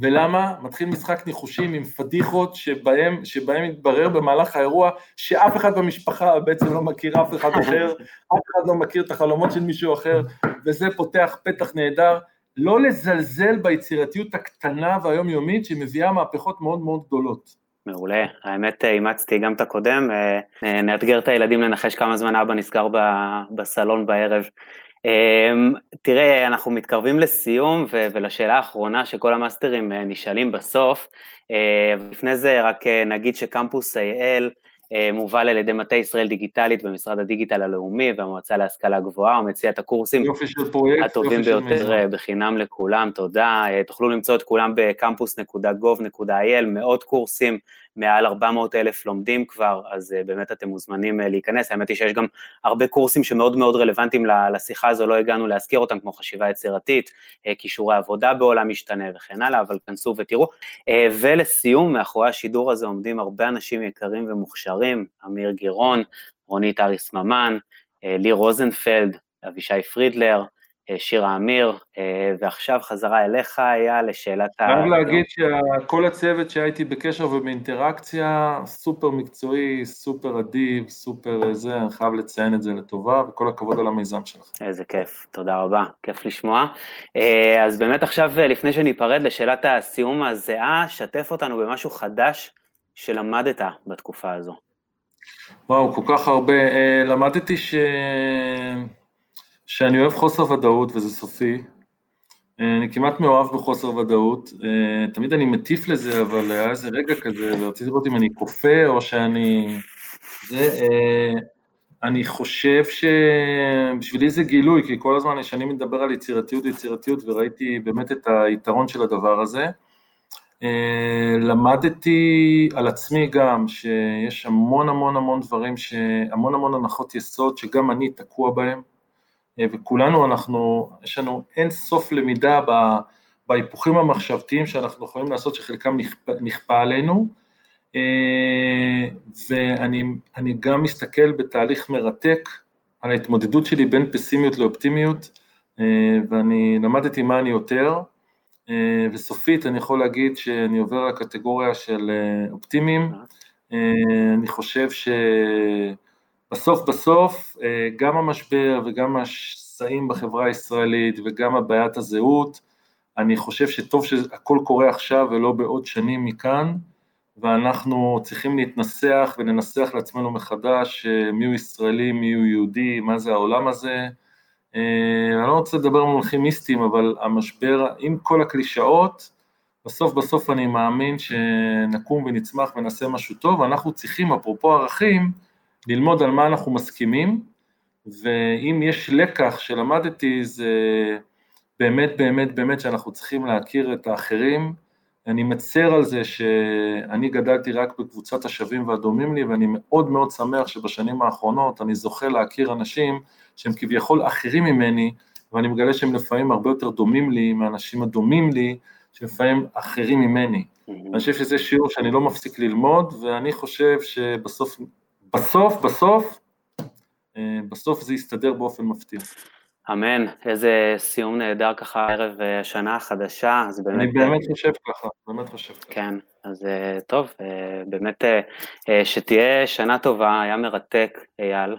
ולמה? מתחיל משחק ניחושים עם פדיחות שבהם, שבהם מתברר במהלך האירוע שאף אחד במשפחה בעצם לא מכיר אף אחד אחר, אף אחד לא מכיר את החלומות של מישהו אחר, וזה פותח פתח נהדר. לא לזלזל ביצירתיות הקטנה והיומיומית שמביאה מהפכות מאוד מאוד גדולות. מעולה, האמת אימצתי גם את הקודם, אה, נאתגר את הילדים לנחש כמה זמן אבא נסגר בסלון בערב. אמ, תראה, אנחנו מתקרבים לסיום ולשאלה האחרונה שכל המאסטרים אה, נשאלים בסוף. אה, לפני זה רק אה, נגיד שקמפוס AL מובל על ידי מטה ישראל דיגיטלית במשרד הדיגיטל הלאומי והמועצה להשכלה גבוהה, הוא מציע את הקורסים פרויקט, הטובים ביותר בחינם לכולם, תודה. תוכלו למצוא את כולם בקמפוס.gov.il, מאות קורסים, מעל 400 אלף לומדים כבר, אז באמת אתם מוזמנים להיכנס, האמת היא שיש גם הרבה קורסים שמאוד מאוד רלוונטיים לשיחה הזו, לא הגענו להזכיר אותם, כמו חשיבה יצירתית, כישורי עבודה בעולם משתנה וכן הלאה, אבל כנסו ותראו. ולסיום, מאחורי השידור הזה עומדים הרבה אנשים יקרים ומוכשרים, אמיר גירון, רונית אריס ממן, לי רוזנפלד, אבישי פרידלר, שירה אמיר, ועכשיו חזרה אליך, אייל, לשאלת ה... חייב להגיד שכל הצוות שהייתי בקשר ובאינטראקציה, סופר מקצועי, סופר אדיב, סופר זה, אני חייב לציין את זה לטובה, וכל הכבוד על המיזם שלך. איזה כיף, תודה רבה, כיף לשמוע. אז באמת עכשיו, לפני שניפרד לשאלת הסיום הזהה, שתף אותנו במשהו חדש שלמדת בתקופה הזו. וואו, כל כך הרבה. למדתי ש... שאני אוהב חוסר ודאות וזה סופי. אני כמעט מאוהב בחוסר ודאות, תמיד אני מטיף לזה, אבל היה איזה רגע כזה, ורציתי לראות אם אני כופה או שאני... זה, אני חושב שבשבילי זה גילוי, כי כל הזמן כשאני מדבר על יצירתיות ויצירתיות, וראיתי באמת את היתרון של הדבר הזה. למדתי על עצמי גם שיש המון המון המון דברים, המון המון הנחות יסוד שגם אני תקוע בהם. וכולנו אנחנו, יש לנו אין סוף למידה בהיפוכים המחשבתיים שאנחנו יכולים לעשות, שחלקם נכפה עלינו, ואני גם מסתכל בתהליך מרתק על ההתמודדות שלי בין פסימיות לאופטימיות, ואני למדתי מה אני יותר, וסופית אני יכול להגיד שאני עובר לקטגוריה של אופטימיים, אני חושב ש... בסוף בסוף, גם המשבר וגם השסעים בחברה הישראלית וגם הבעיית הזהות, אני חושב שטוב שהכל קורה עכשיו ולא בעוד שנים מכאן, ואנחנו צריכים להתנסח ולנסח לעצמנו מחדש מי הוא ישראלי, מי הוא יהודי, מה זה העולם הזה. אני לא רוצה לדבר במונחים מיסטיים, אבל המשבר, עם כל הקלישאות, בסוף בסוף אני מאמין שנקום ונצמח ונעשה משהו טוב, ואנחנו צריכים, אפרופו ערכים, ללמוד על מה אנחנו מסכימים, ואם יש לקח שלמדתי זה באמת באמת באמת שאנחנו צריכים להכיר את האחרים, אני מצר על זה שאני גדלתי רק בקבוצת השווים והדומים לי, ואני מאוד מאוד שמח שבשנים האחרונות אני זוכה להכיר אנשים שהם כביכול אחרים ממני, ואני מגלה שהם לפעמים הרבה יותר דומים לי מהאנשים הדומים לי, שלפעמים אחרים ממני. אני חושב שזה שיעור שאני לא מפסיק ללמוד, ואני חושב שבסוף בסוף, בסוף, בסוף זה יסתדר באופן מפתיע. אמן, איזה סיום נהדר ככה ערב השנה החדשה, אז באמת... אני באמת חושב ככה, באמת חושב ככה. כן, אז טוב, באמת שתהיה שנה טובה, היה מרתק, אייל,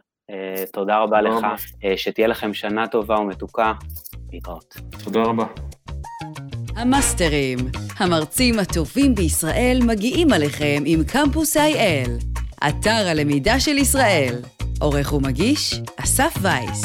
תודה רבה לך, שתהיה לכם שנה טובה ומתוקה, להתראות. תודה רבה. המאסטרים, המרצים הטובים בישראל מגיעים עליכם עם קמפוס IL. אתר הלמידה של ישראל. עורך ומגיש, אסף וייס.